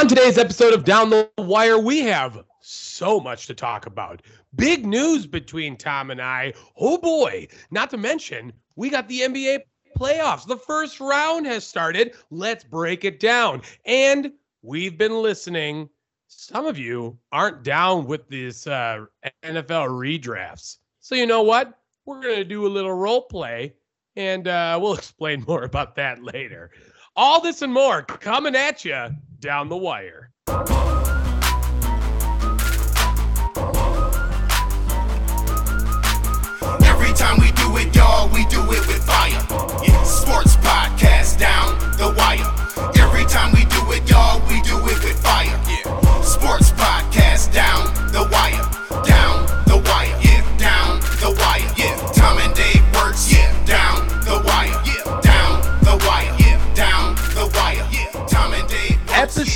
On today's episode of Down the Wire, we have so much to talk about. Big news between Tom and I. Oh boy. Not to mention, we got the NBA playoffs. The first round has started. Let's break it down. And we've been listening. Some of you aren't down with this uh, NFL redrafts. So, you know what? We're going to do a little role play and uh, we'll explain more about that later. All this and more coming at you down the wire. Every time we do it, y'all, we do it with fire. Yeah, sports podcast down the wire. Every time we do it, y'all,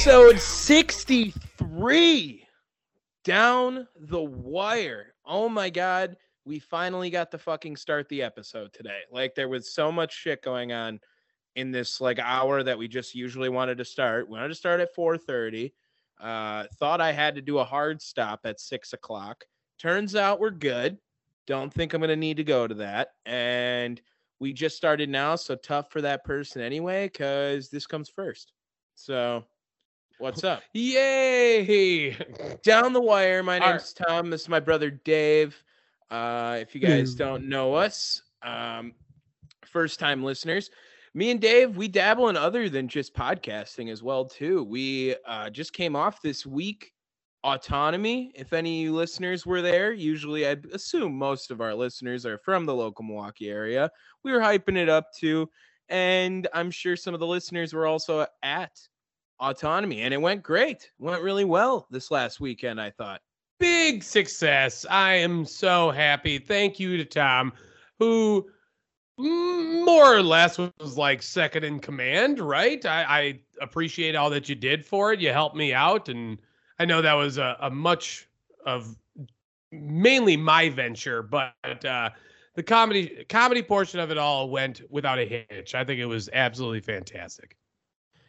Episode 63 Down the Wire. Oh my God. We finally got to fucking start the episode today. Like, there was so much shit going on in this like hour that we just usually wanted to start. We wanted to start at 4:30. Uh, thought I had to do a hard stop at six o'clock. Turns out we're good. Don't think I'm gonna need to go to that. And we just started now, so tough for that person anyway, because this comes first. So, what's up? Yay! Down the wire. My All name's Tom. This is my brother Dave. Uh, if you guys don't know us, um, first time listeners, me and Dave, we dabble in other than just podcasting as well too. We uh, just came off this week autonomy. If any of you listeners were there, usually I assume most of our listeners are from the local Milwaukee area. We were hyping it up too, and I'm sure some of the listeners were also at autonomy, and it went great. Went really well this last weekend. I thought. Big success. I am so happy. Thank you to Tom, who more or less was like second in command, right? I, I appreciate all that you did for it. You helped me out, and I know that was a, a much of mainly my venture, but uh, the comedy comedy portion of it all went without a hitch. I think it was absolutely fantastic.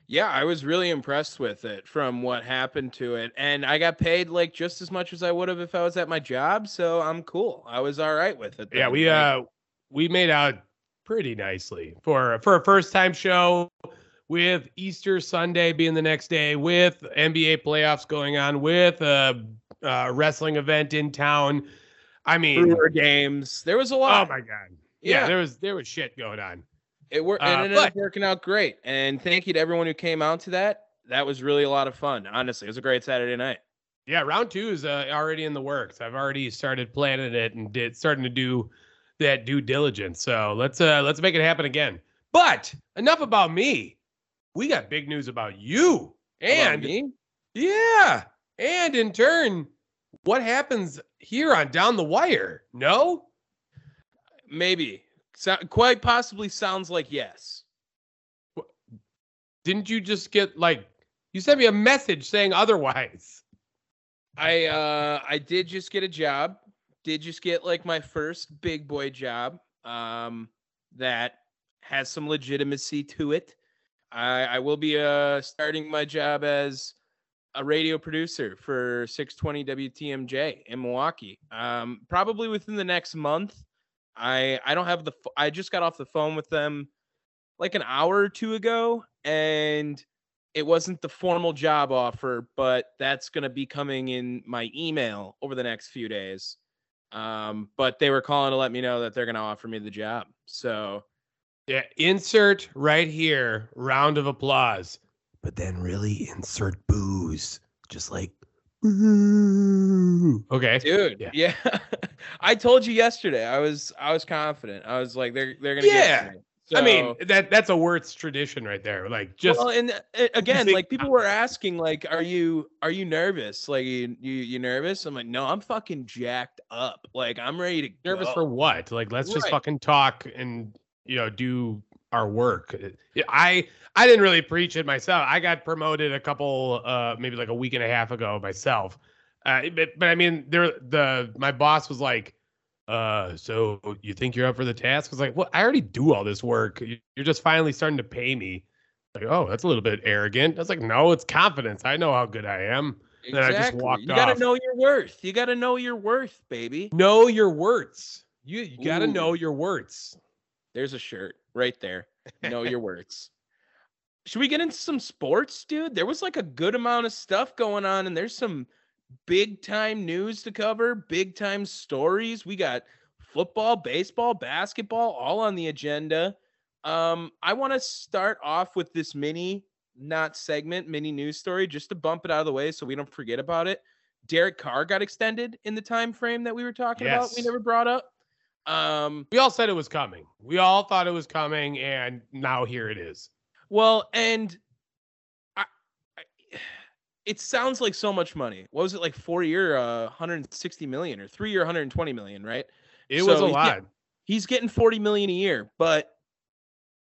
Yeah, I was really impressed with it from what happened to it. And I got paid like just as much as I would have if I was at my job. So I'm cool. I was all right with it. Yeah, we uh we made out pretty nicely for for a first time show with Easter Sunday being the next day, with NBA playoffs going on, with a, a wrestling event in town. I mean, Brewer games. There was a lot. oh my god, yeah, Yeah. there was there was shit going on. It worked. Uh, it ended but- up working out great. And thank you to everyone who came out to that. That was really a lot of fun. Honestly, it was a great Saturday night. Yeah, round two is uh, already in the works. I've already started planning it and did starting to do that due diligence. So let's uh let's make it happen again. But enough about me. We got big news about you. About And me? yeah, and in turn, what happens here on Down the Wire? No? maybe. So, quite possibly sounds like yes. Didn't you just get like you sent me a message saying otherwise? I uh I did just get a job. Did just get like my first big boy job. Um that has some legitimacy to it. I I will be uh starting my job as a radio producer for 620 WTMJ in Milwaukee. Um probably within the next month. I I don't have the I just got off the phone with them like an hour or two ago and it wasn't the formal job offer, but that's going to be coming in my email over the next few days. Um, but they were calling to let me know that they're going to offer me the job. So Yeah, insert right here round of applause. But then really insert booze. Just like boo. Okay. dude, Yeah. yeah, I told you yesterday. I was I was confident. I was like they're they're going to Yeah. get me. I mean, that that's a Wirtz tradition right there. Like just well, and uh, again, like people were asking, like, "Are you are you nervous? Like, you you, you nervous?" I'm like, "No, I'm fucking jacked up. Like, I'm ready to nervous go." for what? Like let's just fucking talk and you know do our work. Yeah, I I didn't really preach it myself. I got promoted a couple uh maybe like a week and a half ago myself. Uh but, but I mean there the my boss was like uh so you think you're up for the task? I was like, "Well, I already do all this work. You- You're just finally starting to pay me." Like, oh, that's a little bit arrogant. I was like, no, it's confidence. I know how good I am. Then I just walked you gotta off. know your worth. You gotta know your worth, baby. Know your words. You you gotta Ooh. know your words. There's a shirt right there. Know your words. Should we get into some sports, dude? There was like a good amount of stuff going on, and there's some big time news to cover, big time stories. We got football, baseball, basketball, all on the agenda. Um, I want to start off with this mini, not segment, mini news story, just to bump it out of the way so we don't forget about it. Derek Carr got extended in the time frame that we were talking about. We never brought up. Um, We all said it was coming. We all thought it was coming, and now here it is. Well, and I, I, it sounds like so much money. What was it like four year, uh, 160 million or three year, 120 million, right? It was a lot. He's getting 40 million a year, but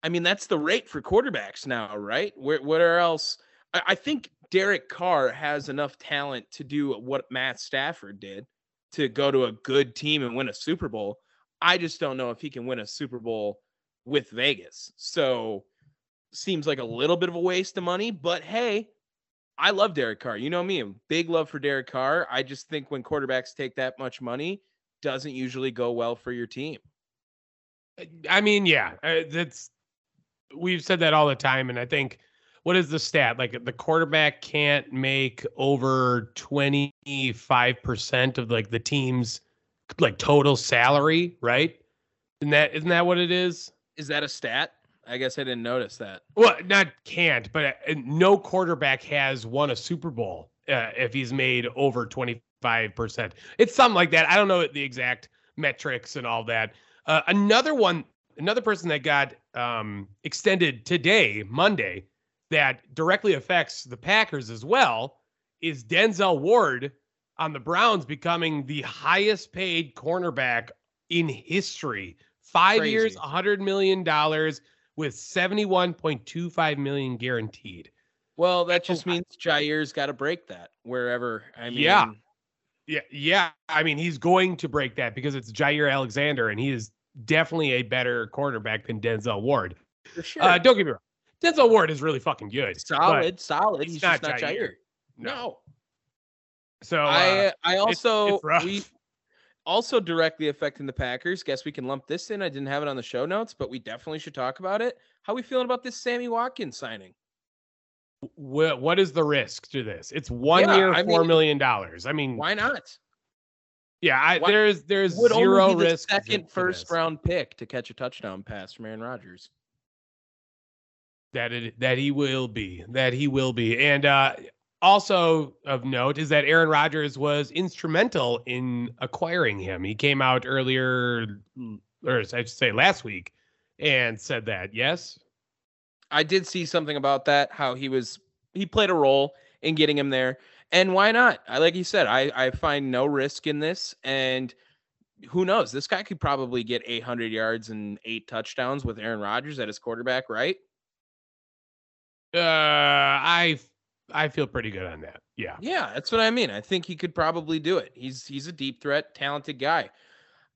I mean that's the rate for quarterbacks now, right? Where where else? I, I think Derek Carr has enough talent to do what Matt Stafford did to go to a good team and win a Super Bowl. I just don't know if he can win a Super Bowl with Vegas. So seems like a little bit of a waste of money, but hey, I love Derek Carr. You know me, big love for Derek Carr. I just think when quarterbacks take that much money, doesn't usually go well for your team. I mean, yeah, uh, that's we've said that all the time, and I think what is the stat? Like the quarterback can't make over twenty five percent of like the team's like total salary, right? Isn't that isn't that what it is? Is that a stat? I guess I didn't notice that. Well, not can't, but uh, no quarterback has won a Super Bowl uh, if he's made over 25%. It's something like that. I don't know the exact metrics and all that. Uh, another one, another person that got um, extended today, Monday, that directly affects the Packers as well is Denzel Ward on the Browns becoming the highest paid cornerback in history. Five years, Crazy. $100 million with 71.25 million guaranteed. Well, that just means Jaire's got to break that wherever. I mean, Yeah. Yeah, yeah. I mean, he's going to break that because it's Jaire Alexander, and he is definitely a better quarterback than Denzel Ward. for sure. Uh, don't get me wrong. Denzel Ward is really fucking good. solid, solid. it's He's not just not Jaire. Jaire. No. So uh, I I also it's rough. we also directly affecting the Packers. Guess we can lump this in. I didn't have it on the show notes, but we definitely should talk about it. How are we feeling about this Sammy Watkins signing? wh- what is the risk to this? It's one Yeah, year, I four mean, million dollars. I mean, Why not? yeah, I, why- there's there's Would zero only be risk. to- second first this. round pick to catch a touchdown pass from Aaron Rodgers. that it that he will be that he will be and uh also of note is that Aaron Rodgers was instrumental in acquiring him. He came out earlier or I should say last week and said that. Yes. I did see something about that. How he was he played a role in getting him there, and why not? I like you said, I I find no risk in this, and who knows? This guy could probably get 800 yards and eight touchdowns with Aaron Rodgers at his quarterback, right? Uh I I feel pretty good on that. Yeah. Yeah, that's what I mean. I think he could probably do it. He's he's a deep threat, talented guy.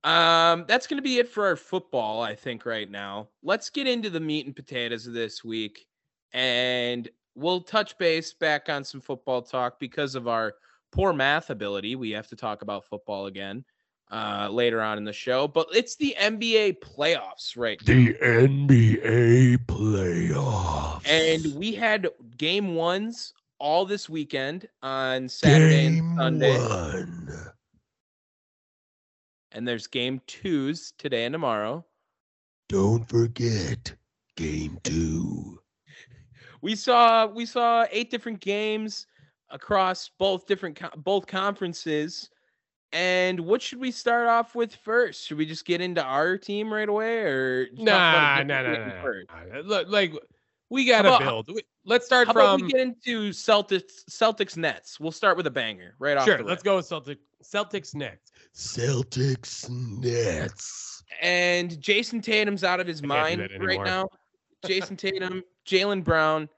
Um, that's going to be it for our football, I think, right now. Let's get into the meat and potatoes of this week, and we'll touch base back on some football talk because of our poor math ability. We have to talk about football again uh, later on in the show, but it's the NBA playoffs right now. The NBA playoffs. And we had game ones all this weekend on Saturday and Sunday. one. and there's game twos today and tomorrow. Don't forget game two. We saw we saw eight different games across both different co- both conferences. And what should we start off with first? Should we just get into our team right away, or just Nah, nah, nah, nah, first? nah. Look, like we gotta build. We- Let's start How about from we get into Celtics Celtics Nets? We'll start with a banger right off. sure. Let's go with Celtic Celtics next. Celtics Nets. And Jayson Tatum's out of his I mind right now. Jayson Tatum, Jaylen Brown.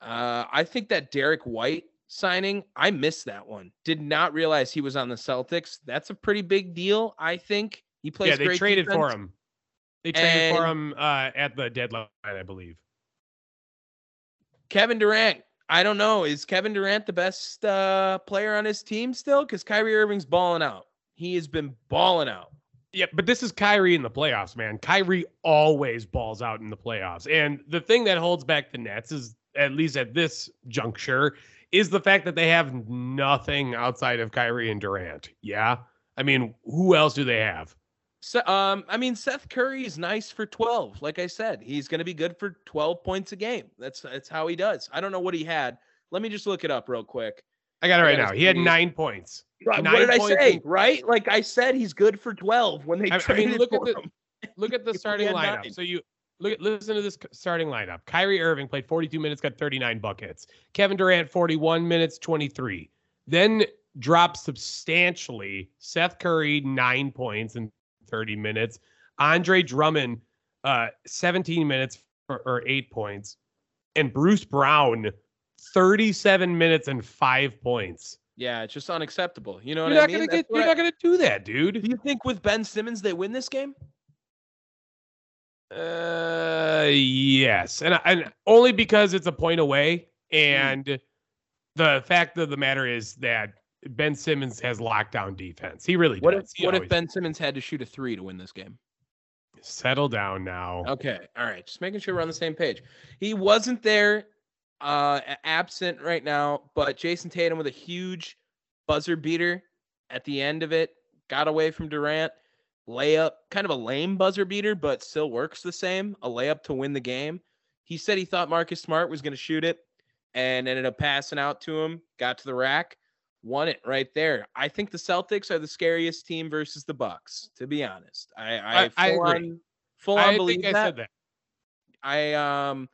Uh, I think that Derrick White signing, I missed that one. Did not realize he was on the Celtics. That's a pretty big deal. I think he plays. Yeah, they great traded for him. They traded for him uh, at the deadline, I believe. Kevin Durant. I don't know. Is Kevin Durant the best uh, player on his team still? Because Kyrie Irving's balling out. He has been balling out. Yeah, but this is Kyrie in the playoffs, man. Kyrie always balls out in the playoffs. And the thing that holds back the Nets is, at least at this juncture, is the fact that they have nothing outside of Kyrie and Durant. Yeah. I mean, who else do they have? So, um, I mean, Seth Curry is nice for 12. Like I said, he's going to be good for 12 points a game. That's that's how he does. I don't know what he had. Let me just look it up real quick. I got it right now. He had nine points. Right, Nine what did I say? in- Right? Like I said, he's good for 12 when they I- I mean, traded look at for the- him. Look at the starting lineup. nine. So you look at listen to this starting lineup. Kyrie Irving played 42 minutes, got 39 buckets. Kevin Durant 41 minutes, 23. Then dropped substantially. Seth Curry nine points in 30 minutes. Andre Drummond uh 17 minutes for, or eight points, and Bruce Brown 37 minutes and five points. Yeah, it's just unacceptable. You know You're what I not mean? gonna get. You're I- not gonna do that, dude. Do you think with Ben Simmons they win this game? Uh, yes, and and only because it's a point away, and the fact of the matter is that Ben Simmons has lockdown defense. He really What if does. He what if Ben Simmons had to shoot a three to win this game? settle down now? Okay, all right, just making sure we're on the same page. He wasn't there, uh, absent right now, but Jayson Tatum with a huge buzzer beater at the end of it got away from Durant. Layup, kind of a lame buzzer beater, but still works the same. A layup to win the game. He said he thought Marcus Smart was going to shoot it and ended up passing out to him, got to the rack, won it right there. I think the Celtics are the scariest team versus the Bucks, to be honest. I I, I- I full agree. on full I on believe think I that. said that. I um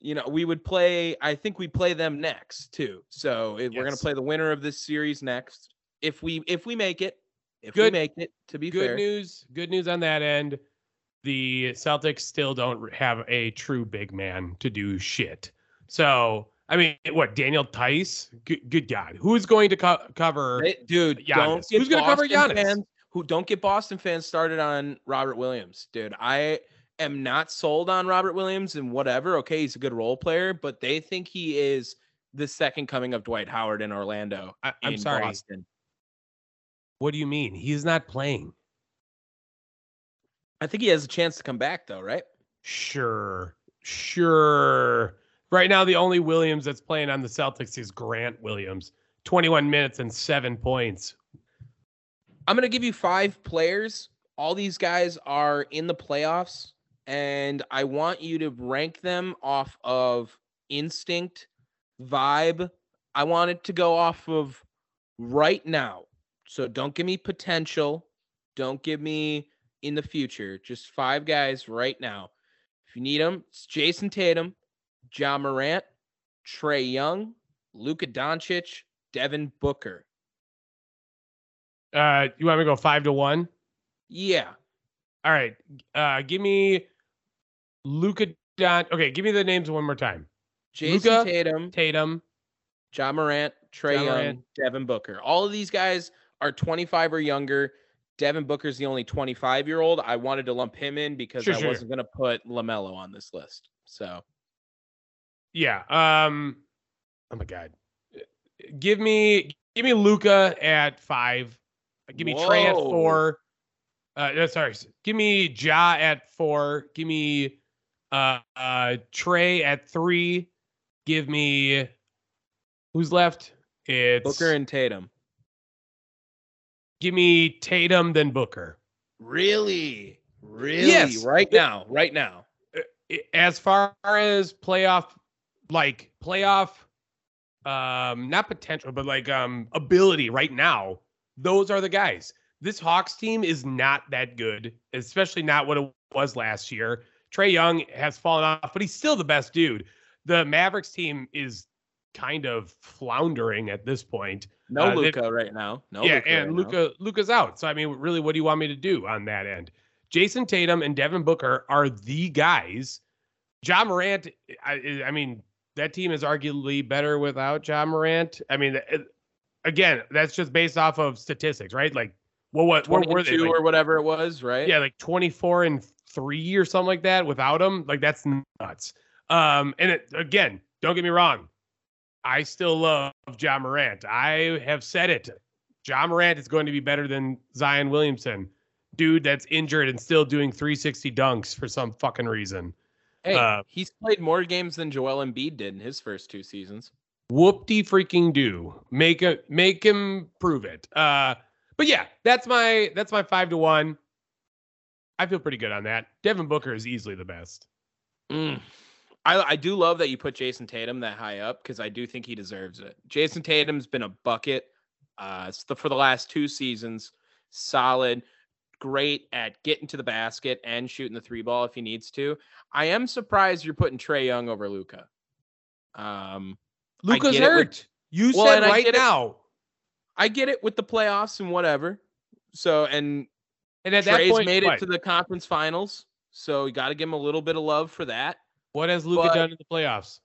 you know, we would play I think we play them next too. So it, we're going to play the winner of this series next. If we if we make it, if Good- we make it to be Good fair. news. Good news on that end. The Celtics still don't have a true big man to do shit. So I mean, what Daniel Theis? Good, good God, who's going to co- cover? They- dude, Giannis. Who's gonna cover Giannis? Fans, who don't get Boston fans started on Robert Williams, dude. I am not sold on Robert Williams and whatever. Okay, he's a good role player, but they think he is the second coming of Dwight Howard in Orlando. I, I'm in sorry. Boston. What do you mean? He's not playing. I think he has a chance to come back though, right? Sure, sure. Right now, the only Williams that's playing on the Celtics is Grant Williams. 21 minutes and seven points. I'm going to give you five players. All these guys are in the playoffs, and I want you to rank them off of instinct, vibe. I want it to go off of right now. So don't give me potential. Don't give me in the future. Just five guys right now. If you need them, it's Jayson Tatum, Ja Morant, Trae Young, Luka Doncic, Devin Booker. Uh, you want me to go five to one? Yeah. All right. Uh, give me Luka Don. Okay, give me the names one more time. Jason Luka, Tatum, Tatum. Ja Morant, Trae Young, Morant. Devin Booker. All of these guys are 25 or younger. Devin Booker's the only 25 year old. I wanted to lump him in because Sure, I sure. wasn't going to put LaMelo on this list. So Yeah. Um. Oh my God. Give me give me Luka at five. Give me Trae at four. Uh, no, sorry. Give me Ja at four. Give me uh uh Trae at three. Give me who's left? It's Booker and Tatum. give me Tatum then Booker. Really? Really? Yes. Right now. Right now. As far as playoff, like playoff, um, not potential, but like um ability right now, those are the guys. This Hawks team is not that good, especially not what it was last year. Trae Young has fallen off, but he's still the best dude. The Mavericks team is kind of floundering at this point. No Uh, Luka right now. No yeah, Luka and right. Luka Luka's out. So I mean, really, what do you want me to do on that end? Jayson Tatum and Devin Booker are the guys. Ja Morant, I, I mean, that team is arguably better without Ja Morant. I mean, it- again, that's just based off of statistics, right? Like, what what what were they? 22 Like, or whatever it was, right? yeah, like 24 and three or something like that without him. Like that's nuts. Um, and it, again, don't get me wrong. I still love Ja Morant. I have said it. Ja Morant is going to be better than Zion Williamson, dude that's injured and still doing 360 dunks for some fucking reason. Hey, Uh, he's played more games than Joel Embiid did in his first two seasons. Whoop de freaking do. Make a make him prove it. Uh, but yeah, that's my that's my five to one. I feel pretty good on that. Devin Booker is easily the best. Mm. I, I do love that you put Jayson Tatum that high up because I do think he deserves it. Jayson Tatum's been a bucket uh, for the last two seasons. Solid, great at getting to the basket and shooting the three ball if he needs to. I am surprised you're putting Trae Young over Luka. Um, Luka's it with- hurt. you Well, said and I right it- now. I get it with the playoffs and whatever. So and And at that Trae's point, made it what? to the conference finals. So you got to give him a little bit of love for that. what has Luka done in the playoffs?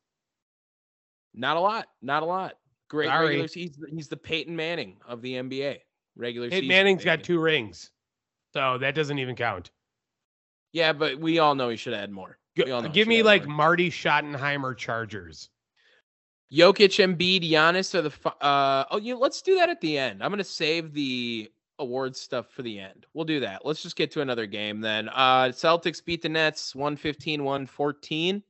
Not a lot. Not a lot. Great Sorry. regular. se- He's the- he's the Peyton Manning of the NBA. Regular Peyton season. Manning's got two rings, so that doesn't even count. Yeah, but we all know he should have had more. G- We all know he give me like more. Marty Schottenheimer Chargers. Jokic, Embiid, Giannis are the. Uh, oh, you. Let's do that at the end. I'm gonna save the awards stuff for the end. We'll do that. Let's just get to another game then. Uh, Celtics beat the Nets 115 114.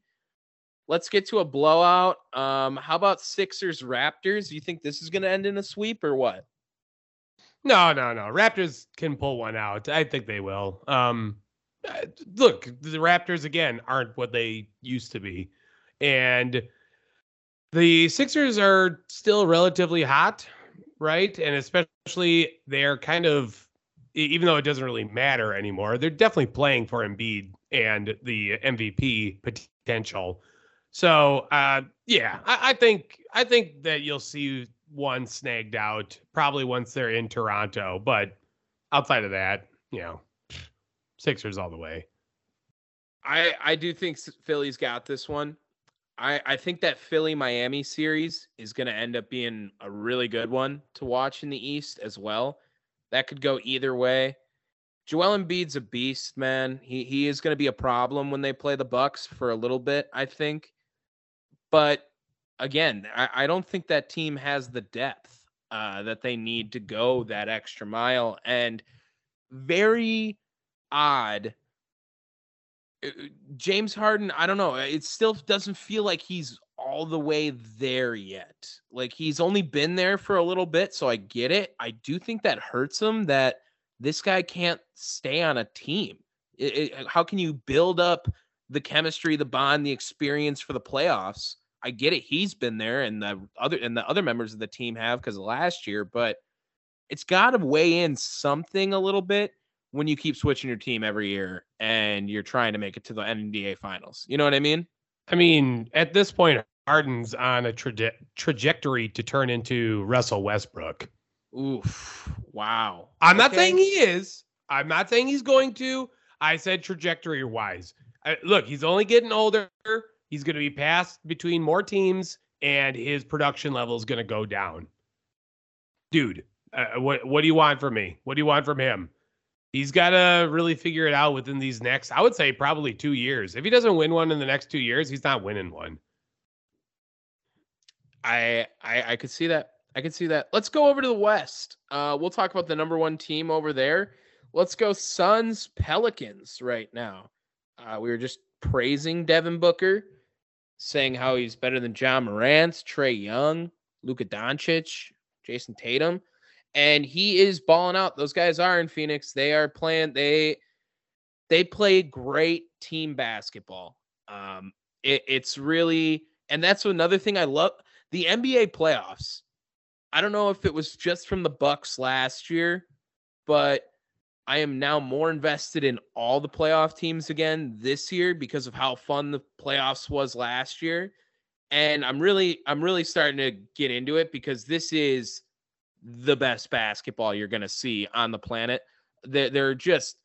Let's get to a blowout. Um, how about Sixers Raptors? Do you think this is gonna end in a sweep or what? No, no, no. Raptors can pull one out. I think they will. Um, uh, look, the Raptors again aren't what they used to be, and the Sixers are still relatively hot, right? And especially they're kind of, even though it doesn't really matter anymore, they're definitely playing for Embiid and the MVP potential. So, uh, yeah, I, I think I think that you'll see one snagged out probably once they're in Toronto. But outside of that, you know, Sixers all the way. I I do think Philly's got this one. I I think that Philly Miami series is going to end up being a really good one to watch in the East as well. That could go either way. Joel Embiid's a beast, man. He he is going to be a problem when they play the Bucks for a little bit, I think. But again, I, I don't think that team has the depth uh, that they need to go that extra mile. And very odd uh, James Harden, I don't know. It still doesn't feel like he's all the way there yet. Like he's only been there for a little bit, so I get it. I do think that hurts him that this guy can't stay on a team. It- it- how can you build up the chemistry, the bond, the experience for the playoffs? I get it. He's been there, and the other and the other members of the team have because last year, but it's got to weigh in something a little bit when you keep switching your team every year and you're trying to make it to the NBA finals. You know what I mean? I mean, at this point, Harden's on a traje- trajectory to turn into Russell Westbrook. Oof. Wow. I'm not saying he is. I'm not saying he's going to. I said trajectory wise. I, look, he's only getting older. He's going to be passed between more teams, and his production level is going to go down. Dude, uh, what what do you want from me? What do you want from him? He's got to really figure it out within these next, I would say, probably two years. If he doesn't win one in the next two years, he's not winning one. I, I I could see that. I could see that. Let's go over to the West. Uh, we'll talk about the number one team over there. Let's go Suns Pelicans right now. Uh, we were just praising Devin Booker, saying how he's better than Ja Morant, Trae Young, Luka Doncic, Jayson Tatum, and he is balling out. Those guys are in Phoenix. They are playing. They they play great team basketball. Um, it, it's really, and that's another thing I love. The NBA playoffs. I don't know if it was just from the Bucks last year, but I am now more invested in all the playoff teams again this year because of how fun the playoffs was last year. And I'm really I'm really starting to get into it because this is the best basketball you're going to see on the planet. They're, they're just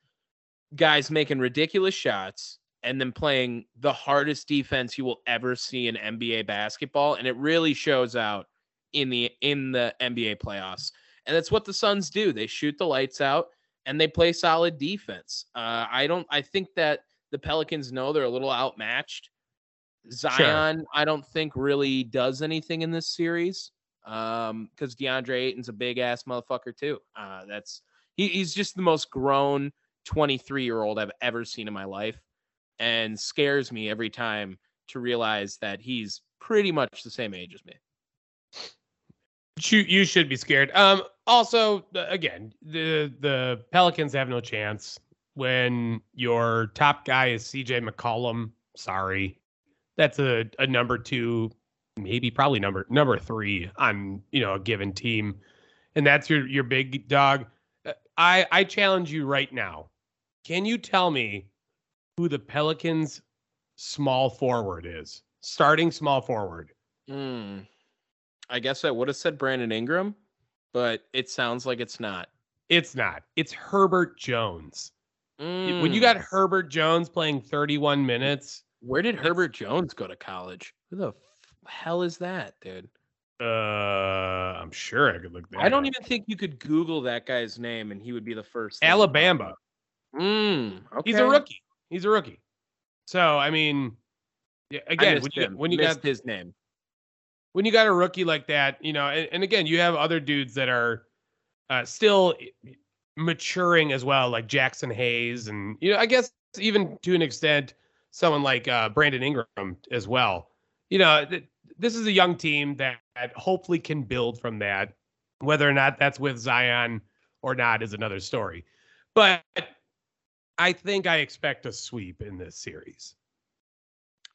guys making ridiculous shots and then playing the hardest defense you will ever see in NBA basketball and it really shows out in the in the NBA playoffs. And that's what the Suns do. They shoot the lights out and they play solid defense. Uh, I don't I think that the Pelicans know they're a little outmatched Zion, I don't think really does anything in this series. Um, because DeAndre Ayton's a big ass motherfucker too. Uh, that's he, he's just the most grown 23 year old I've ever seen in my life, and scares me every time to realize that he's pretty much the same age as me. You you should be scared. Um. Also, again, the the Pelicans have no chance when your top guy is CJ McCollum. Sorry, that's a, a number two, maybe probably number number three on you know a given team, and that's your your big dog. Uh, I I challenge you right now. Can you tell me who the Pelicans small forward is? Starting small forward. Hmm. I guess I would have said Brandon Ingram, but it sounds like it's not. It's not. It's Herbert Jones. When you Mm. got Herbert Jones playing 31 minutes, where did Herbert Jones go to college? Who the f- hell is that, dude? uh, I'm sure I could look that I don't up. even think you could Google that guy's name and he would be the first. Alabama. Mm, okay. He's a rookie. He's a rookie. So I mean, yeah, again, when you, when you got his name. When you got a rookie like that, you know, and, and again, you have other dudes that are uh, still maturing as well, like Jaxson Hayes, and you know, I guess even to an extent, someone like uh, Brandon Ingram as well. You know, th- this is a young team that, that hopefully can build from that. Whether or not that's with Zion or not is another story. But I think I expect a sweep in this series.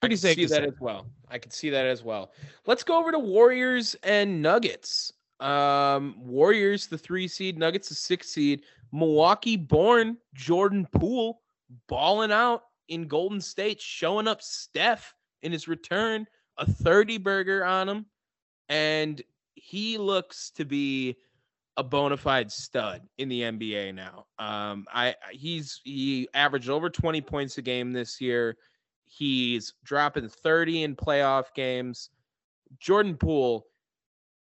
I Pretty could safe see to that say. as well. I could see that as well. Let's go over to Warriors and Nuggets. Um, Warriors, the three seed, Nuggets, the six seed. Milwaukee born Jordan Poole balling out in Golden State, showing up Steph in his return, a 30 burger on him. And he looks to be a bona fide stud in the NBA now. Um, I I- he's he averaged over 20 points a game this year. He's dropping 30 in playoff games. Jordan Poole,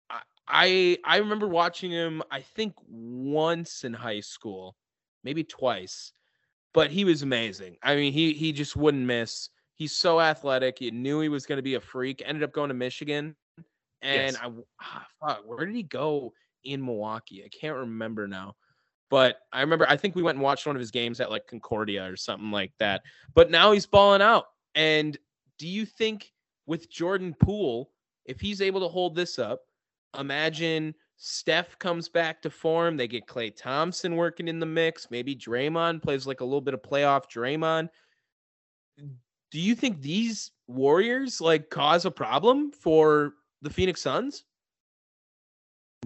I, I I remember watching him, I think once in high school, maybe twice, but he was amazing. I mean, he he just wouldn't miss. He's so athletic. You knew he was going to be a freak. Ended up going to Michigan, and Yes. I ah, fuck, where did he go in Milwaukee? I can't remember now. But I remember I think we went and watched one of his games at like Concordia or something like that. But now he's balling out. And do you think with Jordan Poole, if he's able to hold this up, imagine Steph comes back to form. They get Klay Thompson working in the mix. Maybe Draymond plays like a little bit of playoff Draymond. Do you think these Warriors like cause a problem for the Phoenix Suns?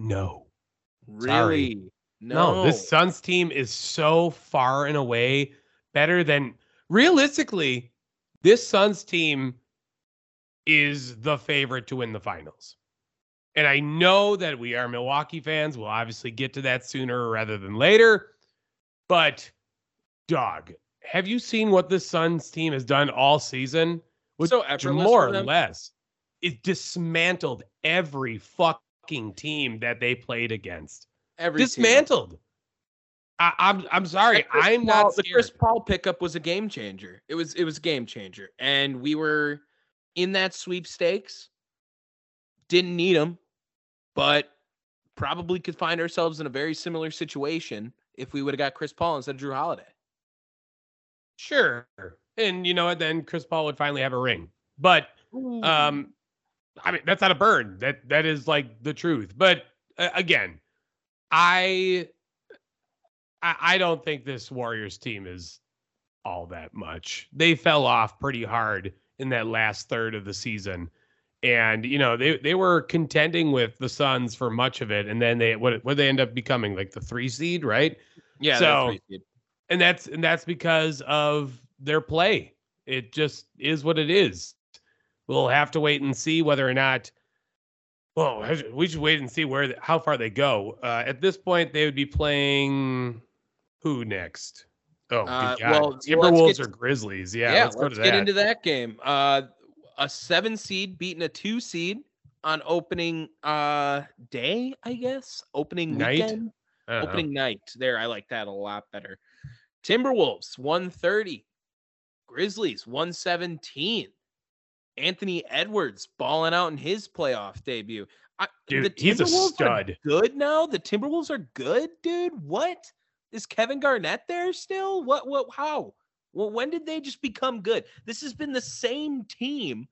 No. Sorry. Really? No, this Suns team is so far and away better than realistically, this Suns team is the favorite to win the finals. And I know that we are Milwaukee fans. We'll obviously get to that sooner rather than later. But, dog, have you seen what this Suns team has done all season? With So effortless more or less. It dismantled every fucking team that they played against Every team. dismantled. I, I'm I'm sorry. I'm Paul- not the Chris. Paul pickup was a game changer. It was it was a game changer, and we were in that sweepstakes. Didn't need him, but probably could find ourselves in a very similar situation if we would have got Chris Paul instead of Jrue Holiday. Sure. And you know what? Then Chris Paul would finally have a ring. But um, I mean that's not a burn. That that is like the truth. But uh, again, I, I don't think this Warriors team is all that much. They fell off pretty hard in that last third of the season. And you know they they were contending with the Suns for much of it, and then they what what they end up becoming like the three seed, right? yeah, so- that's what he and that's and that's because of their play. It just is what it is. We'll have to wait and see whether or not. Well, we should wait and see where the- how far they go. Uh, at this point, they would be playing who next? Oh, Uh, well, Timberwolves get- or Grizzlies? Yeah, Yeah, let's go to that. get into that game. Uh, a seven seed beating a two seed on opening uh day, I guess. Opening Night? weekend. Don't know. opening night. There, I like that a lot better. Timberwolves 130, Grizzlies 117. Anthony Edwards balling out in his playoff debut. I, Dude, he's a stud. Good now. The Timberwolves are good, dude. What is Kevin Garnett there still? What? What? How? Well, when did they just become good? This has been the same team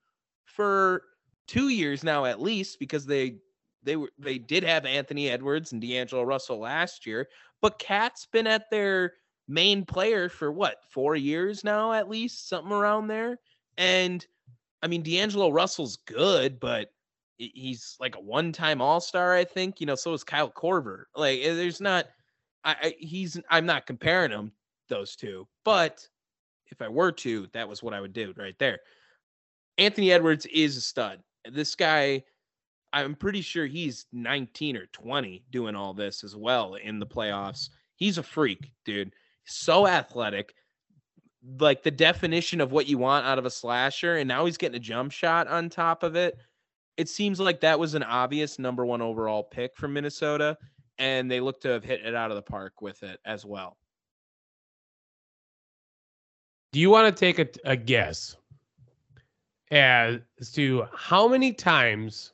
for two years now, at least, because they they were they did have Anthony Edwards and D'Angelo Russell last year, but Cat's been at their main player for what four years now, at least something around there. And I mean, D'Angelo Russell's good, but he's like a one-time All-Star, I think. You know, so is Kyle Korver. Like, eh, there's not. I, I he's. I'm not comparing them those two, but if I were to, that was what I would do right there. Anthony Edwards is a stud. This guy, I'm pretty sure he's 19 or 20 doing all this as well in the playoffs. He's a freak, dude. So athletic. Like the definition of what you want out of a slasher. And now he's getting a jump shot on top of it. It seems like that was an obvious number one overall pick from Minnesota. And they look to have hit it out of the park with it as well. Do you want to take a, a guess as to how many times?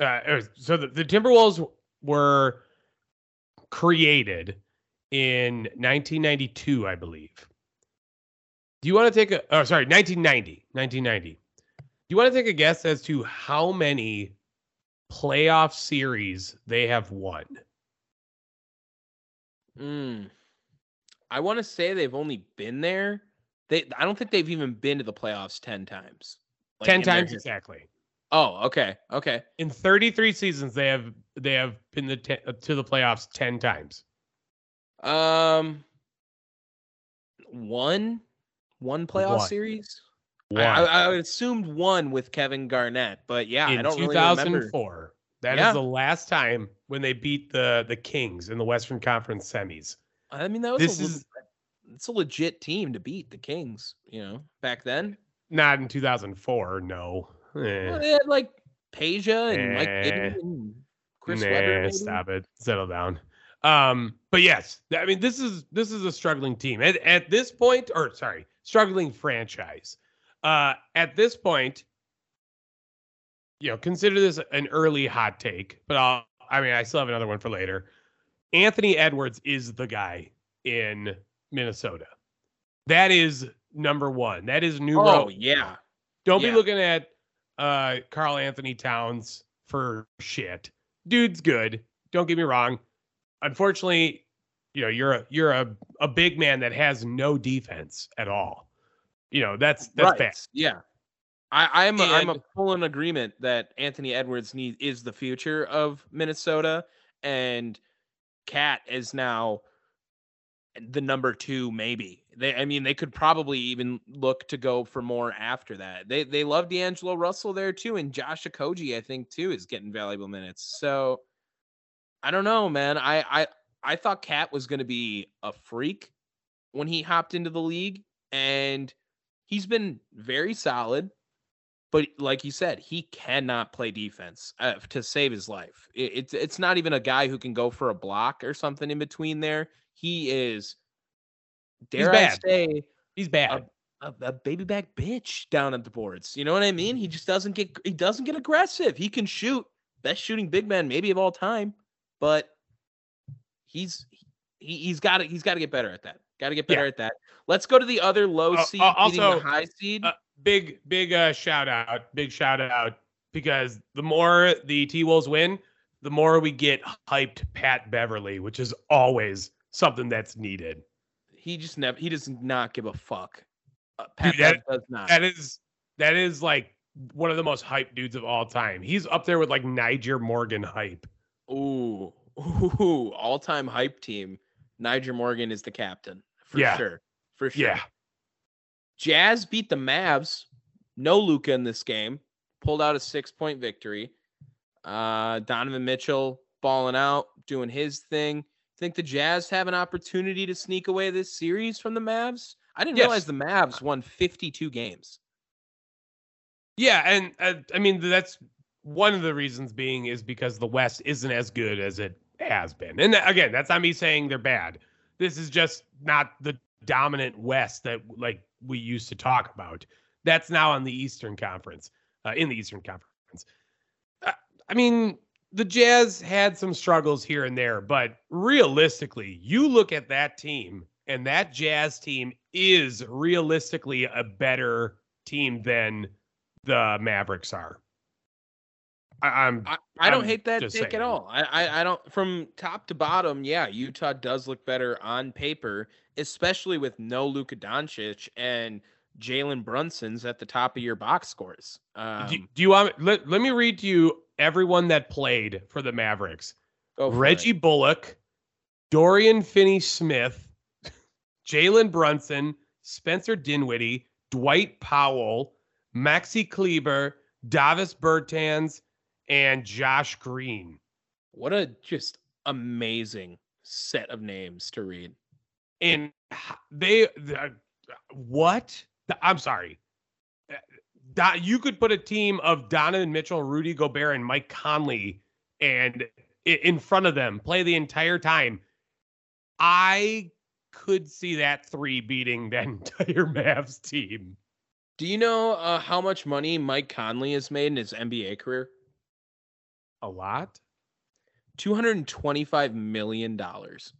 Uh, so the, the Timberwolves were created in 1992, I believe. Do you want to take a? Oh, sorry, 1990. 1990. Do you want to take a guess as to how many playoff series they have won? Mm. I want to say they've only been there. They I don't think they've even been to the playoffs 10 times. Like, 10 in their times exactly. Oh, okay. Okay. In 33 seasons, they have they have been the te- to the playoffs 10 times. Um one one playoff One. series? I, One. I, I assumed one with Kevin Garnett, but yeah, I don't really remember. 2004. That is Yeah. the last time when they beat the the Kings in the Western Conference semis. I mean, that was This a, is- it's a legit team to beat the Kings, you know, back then. Not in 2004, no. Eh, Well, they had like Peja and Mike Eh. Bibby and Chris nah, Webber. maybe. stop it. Settle down. Um, but yes, I mean this is this is a struggling team at at this point, or sorry, struggling franchise. Uh, at this point, you know, consider this an early hot take, but I'll. I mean, I still have another one for later. Anthony Edwards is the guy in Minnesota. That is number one. That is new. Oh yeah. Don't Yeah. be looking at uh Karl Anthony Towns for shit. Dude's good. Don't get me wrong. Unfortunately, you know, you're a you're a, a big man that has no defense at all. You know, that's that's right. bad. Yeah. I, I'm a, I'm a And- full in agreement that Anthony Edwards need is the future of Minnesota and Cat is now the number two, maybe. They I mean they could probably even look to go for more after that. They they love D'Angelo Russell there too, and Josh Okogie, I think, too, is getting valuable minutes. So I don't know, man. I I I thought Cat was gonna be a freak when he hopped into the league, and he's been very solid. But like you said, he cannot play defense uh, to save his life. It, it's it's not even a guy who can go for a block or something in between there. He is, dare I bad. say, He's bad. a, a baby back bitch down at the boards. You know what I mean? He just doesn't get he doesn't get aggressive. He can shoot, best shooting big man maybe of all time, but he's he, he's got to he's got to get better at that. Got to get better Yeah. at that. Let's go to the other low Uh, seed uh, also, the high seed. uh, big big uh shout out, big shout out because the more the T Wolves win, the more we get hyped Pat Beverley, which is always something that's needed. he just never he does not give a fuck. Uh, Pat Dude, that- does not. That is that is like one of the most hyped dudes of all time. He's up there with like Nyjer Morgan hype. Ooh, ooh, all time hype team. Nyjer Morgan is the captain for Yeah. sure. For sure. Yeah. Jazz beat the Mavs. No Luka in this game. Pulled out a six point victory. Uh, Donovan Mitchell balling out, doing his thing. Think the Jazz have an opportunity to sneak away this series from the Mavs? I didn't Yes. realize the Mavs won 52 games. Yeah, and uh, I mean that's one of the reasons being is because the West isn't as good as it has been. And again, that's not me saying they're bad. This is just not the dominant West that like we used to talk about. That's now on the Eastern Conference. uh, in the Eastern Conference. Uh, I mean, the Jazz had some struggles here and there, but realistically, you look at that team, and that Jazz team is realistically a better team than the Mavericks are. I, am I, I don't I'm hate that take saying. at all. I, I I don't from top to bottom. Yeah, Utah does look better on paper, especially with no Luka Doncic and Jalen Brunson's at the top of your box scores. Um, do, do you want let, let me read to you everyone that played for the Mavericks. for it. Reggie Bullock, Dorian Finney Smith, Jalen Brunson, Spencer Dinwiddie, Dwight Powell, Maxi Kleber, Davis Bertans, and Josh Green. What a just amazing set of names to read. And they, the, what? I'm sorry. You could put a team of Donovan Mitchell, Rudy Gobert, and Mike Conley, and in front of them play the entire time. I could see that three beating the entire Mavs team. Do you know uh, how much money Mike Conley has made in his NBA career? A lot. Two hundred and twenty-five million dollars.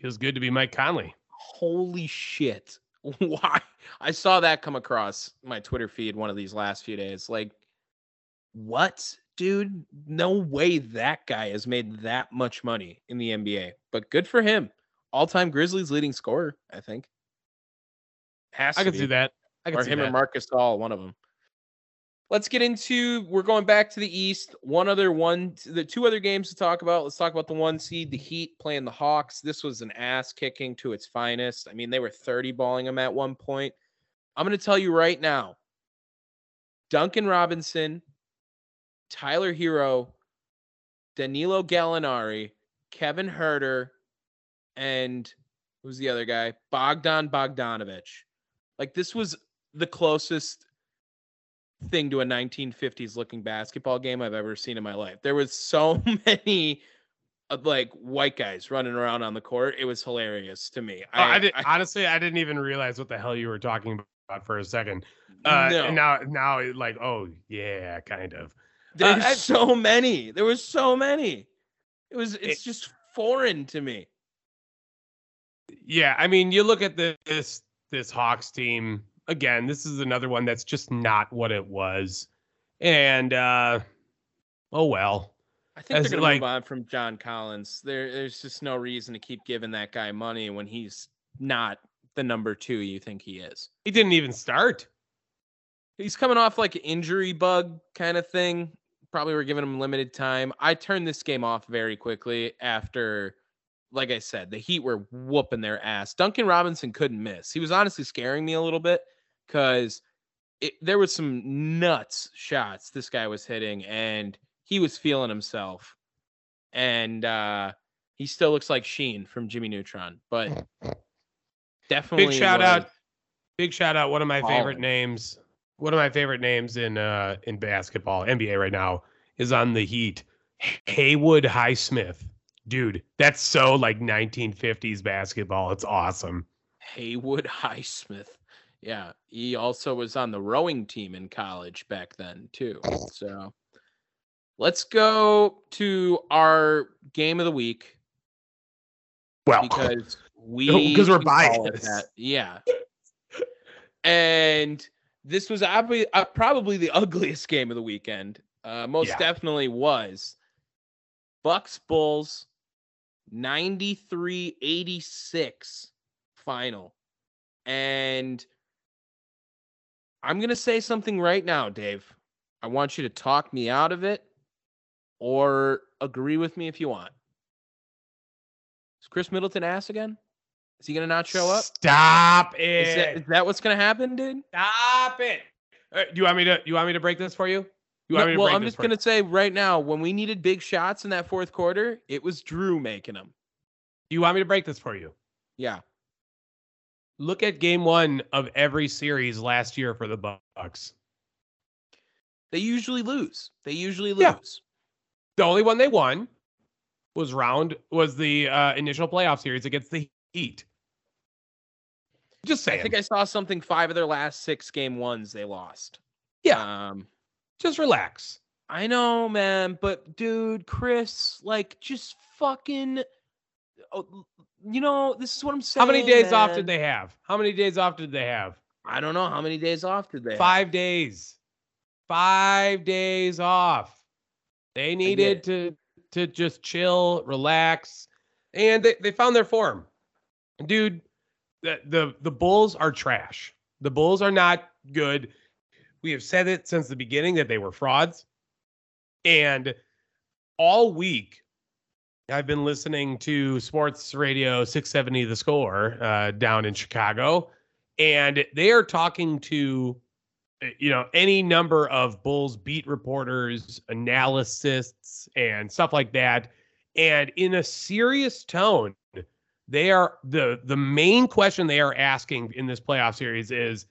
Feels good to be Mike Conley. Holy shit! Why? I saw that come across my Twitter feed one of these last few days. Like, what, dude? No way that guy has made that much money in the NBA. But good for him. All-time Grizzlies leading scorer, I think. Has I be. see that. I can or see him or that. Marcus All, one of them. Let's get into. We're going back to the East. One other one, the two other games to talk about. Let's talk about the one seed, the Heat playing the Hawks. This was an ass kicking to its finest. I mean, they were 30 balling them at one point. I'm going to tell you right now Duncan Robinson, Tyler Herro, Danilo Gallinari, Kevin Huerter and who's the other guy? Bogdan Bogdanovich. Like this was the closest thing to a 1950s looking basketball game I've ever seen in my life. There was so many uh, like white guys running around on the court. It was hilarious to me. Oh, I, did, honestly, I didn't even realize what the hell you were talking about for a second. Uh, no. now, now, like, oh yeah, kind of. There's I- so many. There was so many. It was it's just foreign to me. Yeah, I mean, you look at the, this this Hawks team again. This is another one that's just not what it was, and uh, oh well. I think As they're gonna like- move on from John Collins. There, there's just no reason to keep giving that guy money when he's not the number two you think he is. He didn't even start. He's coming off like an injury bug kind of thing. Probably we're giving him limited time. I turned this game off very quickly after, like I said, the Heat were whooping their ass. Duncan Robinson couldn't miss. He was honestly scaring me a little bit because there was some nuts shots this guy was hitting, and he was feeling himself. And uh, he still looks like Sheen from Jimmy Neutron, but definitely Big shout was- out, big shout out. One of my favorite names. One of my favorite names in uh in basketball, NBA right now, is on the Heat. Haywood Highsmith. Dude, that's so like 1950s basketball. It's awesome. Haywood Highsmith. Yeah, he also was on the rowing team in college back then too. So let's go to our game of the week Well, because we 'Cause we're can call it biased. Yeah. And this was obvi- uh, probably the ugliest game of the weekend. Uh, most Yeah. definitely was. Bucks Bulls 93-86 final. And I'm going to say something right now, Dave. I want you to talk me out of it or agree with me if you want. Is Khris Middleton ass again? Is he going to not show up? Stop it. Is that, is that what's going to happen, dude? Stop it. Uh, do you want me to? You want me to break this for you? No, well, I'm just going to say right now, when we needed big shots in that fourth quarter, it was Jrue making them. Do you want me to break this for you? Yeah. Look at game one of every series last year for the Bucks. They usually lose. They usually Yeah. lose. The only one they won was round was the uh, initial playoff series against the Heat. Just saying. I think I saw something. Five of their last six game ones they lost. yeah, Um, just relax. I know, man, but dude, Khris, like, just fucking. Oh, you know, this is what I'm saying. How many days off did they have? How many days off did they have? I don't know. How many days off did they? have? Five days. Five days off. They needed to to just chill, relax, and they, they found their form. Dude, the, the the Bulls are trash. The Bulls are not good. We have said it since the beginning that they were frauds. And all week, I've been listening to Sports Radio 670 The Score uh, down in Chicago, and they are talking to, uh, you know, any number of Bulls beat reporters, analysts, and stuff like that. And in a serious tone, they are the the main question they are asking in this playoff series is,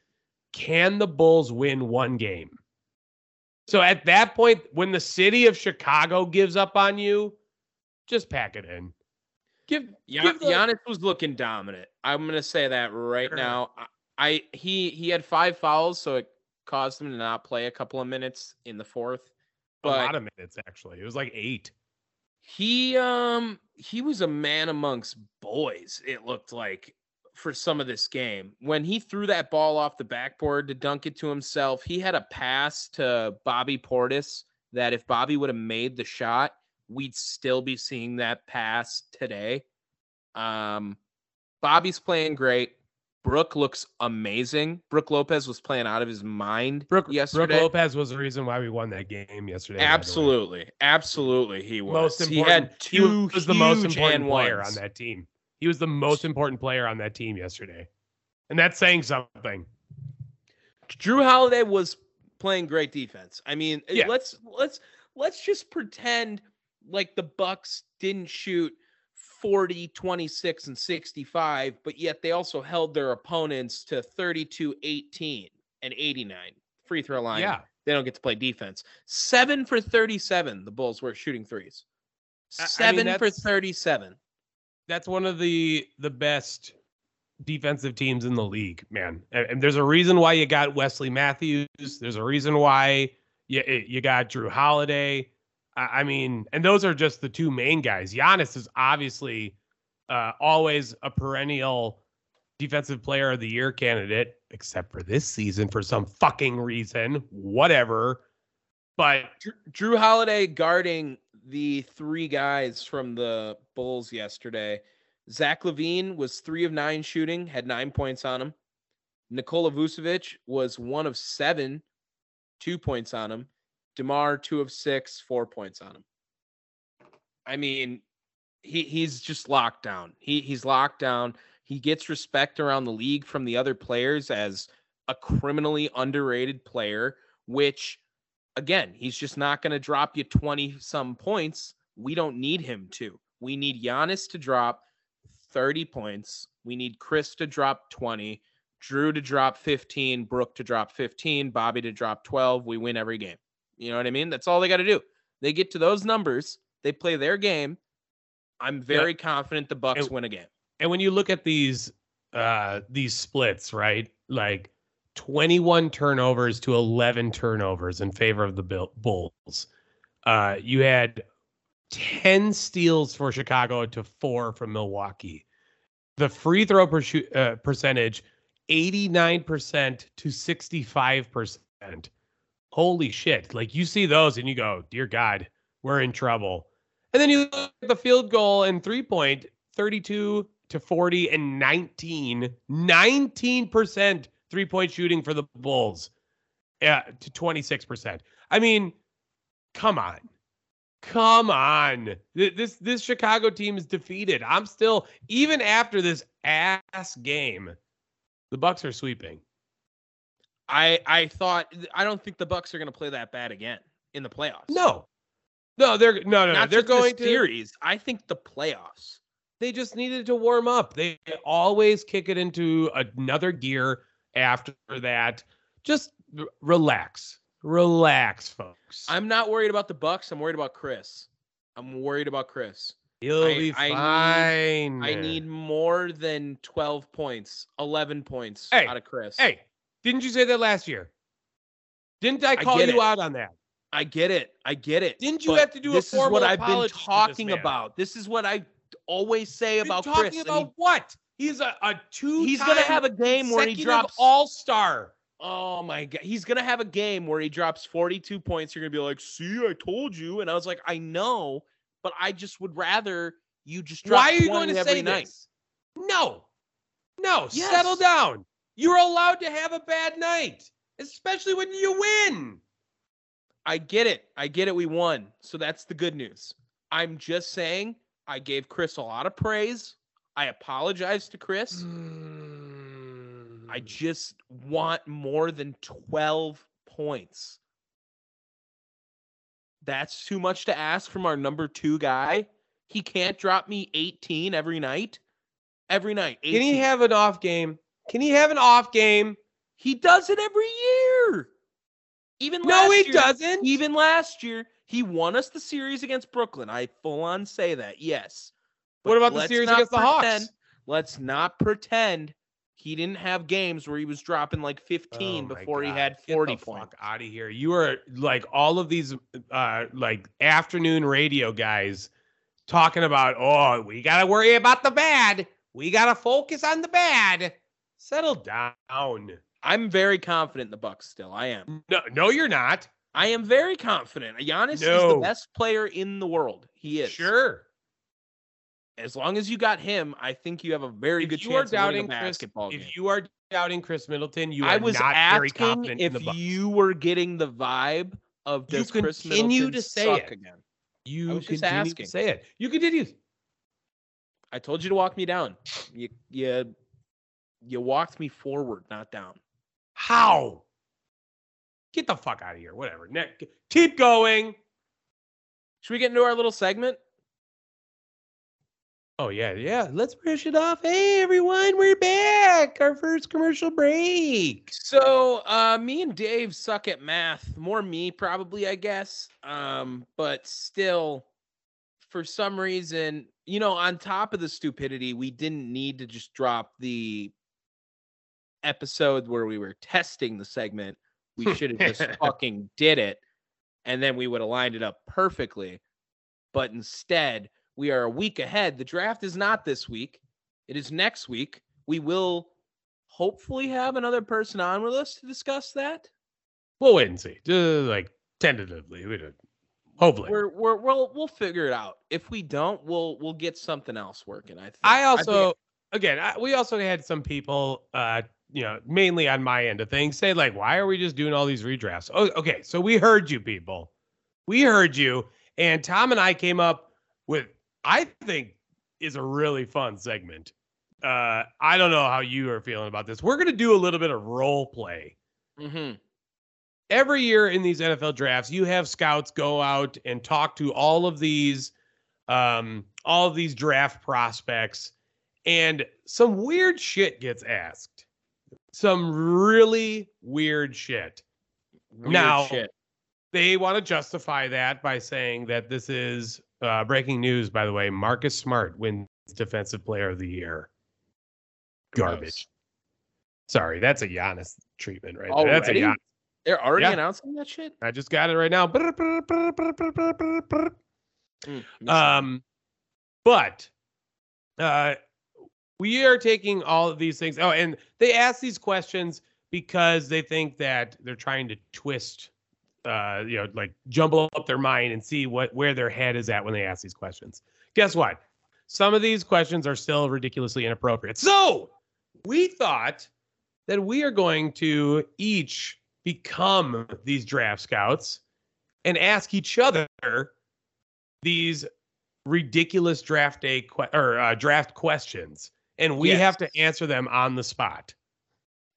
can the Bulls win one game? So at that point, when the city of Chicago gives up on you, just pack it in. Give, Gian- give the- Giannis was looking dominant. I'm gonna say that right Sure. now. I, I he he had five fouls, so it caused him to not play a couple of minutes in the fourth. a lot But of minutes actually. It was like eight. he um he was a man amongst boys. It looked like for some of this game when he threw that ball off the backboard to dunk it to himself. He had a pass to Bobby Portis that if Bobby would have made the shot, we'd still be seeing that pass today. Um, Bobby's playing great. Brooke looks amazing. Brooke Lopez was playing out of his mind Brooke, yesterday. Brooke Lopez was the reason why we won that game yesterday. by the way. Absolutely, absolutely, he was. Most important. he had He, two was the most important player ones. on that team. He was the most important player on that team yesterday, and that's saying something. Jrue Holiday was playing great defense. I mean, Yeah. let's let's let's just pretend like the Bucks didn't shoot 40, 26 and 65, but yet they also held their opponents to 32, 18 and 89 free throw line. Yeah, They don't get to play defense. 7 for 37 the Bulls were shooting threes. I- I mean, 7 for 37. That's one of the the best defensive teams in the league, man. And, and there's a reason why you got Wesley Matthews. There's a reason why you you got Jrue Holiday. I, I mean, and those are just the two main guys. Giannis is obviously uh, always a perennial defensive player of the year candidate, except for this season for some fucking reason. Whatever. But Jrue, Jrue Holiday guarding the three guys from the Bulls yesterday. Zach LaVine was three of nine shooting, had nine points on him. Nikola Vucevic was one of seven, two points on him. DeMar, two of six, four points on him. I mean, he he's just locked down. He he's locked down. He gets respect around the league from the other players as a criminally underrated player, which again, he's just not going to drop you 20 some points. We don't need him to. We need Giannis to drop 30 points. We need Khris to drop 20, Jrue to drop 15, Brooke to drop 15, Bobby to drop 12. We win every game. You know what I mean? That's all they got to do. They get to those numbers, they play their game. I'm very confident the Bucks And- win a game. and when you look at these uh these splits right like 21 turnovers to 11 turnovers in favor of the bulls. Uh you had 10 steals for chicago to 4 from milwaukee. The free throw per uh, percentage 89% to 65% holy shit. Like you see those and you go dear god we're in trouble. And then you look at the field goal and three point 32 to 40 and 19 19% three point shooting for the bulls yeah to 26% i mean come on come on this this chicago team is defeated i'm still even after this ass game the bucks are sweeping I I thought I don't think the Bucks are going to play that bad again in the playoffs. no no they're no no no they're going to series. I think the playoffs. they just needed to warm up. They always kick it into another gear after that. Just r- relax. Relax, folks. I'm not worried about the Bucks. I'm worried about Khris. I'm worried about Khris. You'll I- be I need- fine. I need more than 12 points, 11 points Hey, out of Khris. Hey, didn't you say that last year? Didn't I call get you it. out on that? I get it. I get it. Didn't you but have to do a this is what I've been to this talking about. This is what I always say You're about talking Khris. and about what? He's a, a two. he's gonna have a game where he drops all star. Oh my god, he's gonna have a game where he drops 42 points. You're gonna be like, "See, I told you," and I was like, "I know, but I just would rather you just drop Why are you going to say night." this? No, no. Settle down. You're allowed to have a bad night, especially when you win. I get it. I get it. We won, so that's the good news. I'm just saying, I gave Khris a lot of praise. I apologize to Khris. I Mm. just want more than 12 points. That's too much to ask from our number two guy. He can't drop me 18 every night. Every night. Can he have an off game? Can he have an off game? He does it every year. Even No, last he year, doesn't. Even last year, he won us the series against Brooklyn. I full on say that. Yes. What about the series not against the Hawks? Let's not pretend he didn't have games where he was dropping like 15 Oh my before he God, had get 40 the points. Fuck out of here! You are like all of these, uh, like afternoon radio guys talking about. Oh, we gotta worry about the bad. We gotta focus on the bad. Settle down. I'm very confident in the Bucks still. I am. No, no, you're not. I am very confident. Giannis is the best player in the world. He is. Sure. As long as you got him, I think you have a very good If you are chance of winning doubting Khris, game. if you are doubting Khris Middleton, you are I was not very asking if you were getting the vibe of this. You Chris continue Middleton to say suck it. again. You was just continue asking. to say it. You continue. I told you to walk me down. You you you walked me forward, not down. How? Get the fuck out of here. Whatever. Nick, keep going. Should we get into our little segment? Oh yeah, yeah. Let's brush it off. Hey everyone, we're back. Our first commercial break. So, uh, me and Dave suck at math. More me, probably, I guess. Um, but still, for some reason, you know, on top of the stupidity, we didn't need to just drop the episode where we were testing the segment. We should have just fucking did it, and then we would have lined it up perfectly. But instead, we are a week ahead. The draft is not this week; it is next week. We will hopefully have another person on with us to discuss that. We'll wait and see. Just like tentatively. We don't. Hopefully. We're we're we'll we'll figure it out. If we don't, we'll we'll get something else working. I think. I think- also, again, I, we also had some people, uh, you know, mainly on my end of things, say like, "Why are we just doing all these redrafts?" Oh, okay, so we heard you, people. We heard you, and Tom and I came up with, I think, is a really fun segment. Uh, I don't know how you are feeling about this. We're gonna do a little bit of role play. Mhm. every year in these NFL drafts, you have scouts go out and talk to all of these, um, all of these draft prospects, and some weird shit gets asked. Some really weird shit. Weird Now- shit. They want to justify that by saying that this is uh, breaking news. By the way, Marcus Smart wins Defensive Player of the Year. Garbage. Gross. Sorry, that's a Giannis treatment right there. That's a Giannis. They're already Yeah. announcing that shit. I just got it right now. Mm. Um, but uh, we are taking all of these things. Oh, and they ask these questions because they think that they're trying to twist, uh, you know, like jumble up their mind and see what where their head is at when they ask these questions. Guess what? Some of these questions are still ridiculously inappropriate. So we thought that we are going to each become these draft scouts and ask each other these ridiculous draft day que- or uh, draft questions, and we have to answer them on the spot.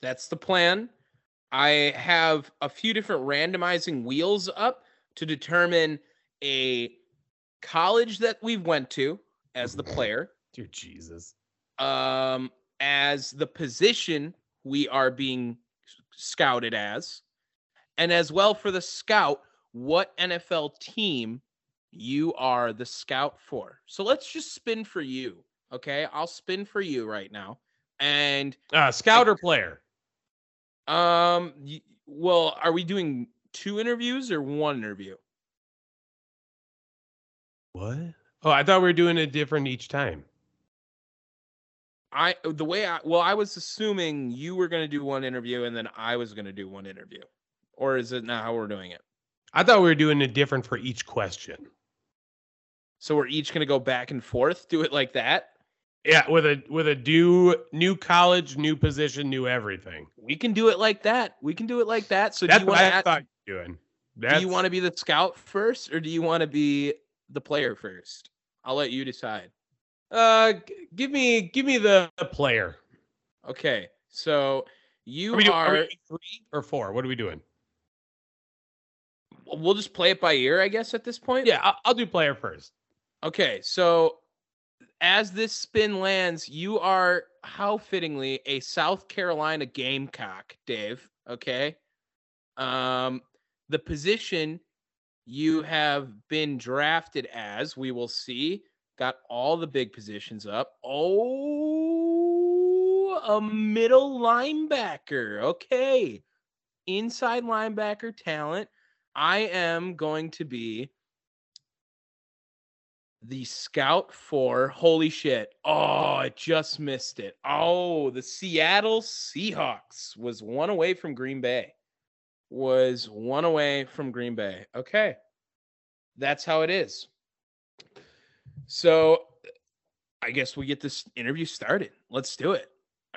That's the plan. I have a few different randomizing wheels up to determine a college that we went to as the player, Dear Jesus. um, as the position we are being scouted as, and as well for the scout, what NFL team you are the scout for. So let's just spin for you. Okay. I'll spin for you right now. And Uh, scout or player? Um well, are we doing two interviews or one interview? What? Oh, I thought we were doing it different each time. I the way I well, I was assuming you were gonna do one interview and then I was gonna do one interview. Or is it not how we're doing it? I thought we were doing it different for each question. So we're each gonna go back and forth, do it like that. Yeah, with a with a new new college, new position, new everything. We can do it like that. We can do it like that. So That's do you what I to thought you were doing. do you want to be the scout first or do you want to be the player first? I'll let you decide. uh g- give me give me the, the player. Okay. So you Are we, do, are, are three or four? What are we doing? we'll just play it by ear, I guess, at this point. Yeah, I'll, I'll do player first. Okay, so as this spin lands, you are how fittingly a South Carolina Gamecock, Dave. Okay. Um, the position you have been drafted as, we will see. Got all the big positions up. Oh, a middle linebacker. Okay. Inside linebacker talent. I am going to be the scout for holy shit. Oh, I just missed it. Oh, the Seattle Seahawks was one away from Green Bay. Was one away from Green Bay. Okay. That's how it is. So I guess we get this interview started. Let's do it.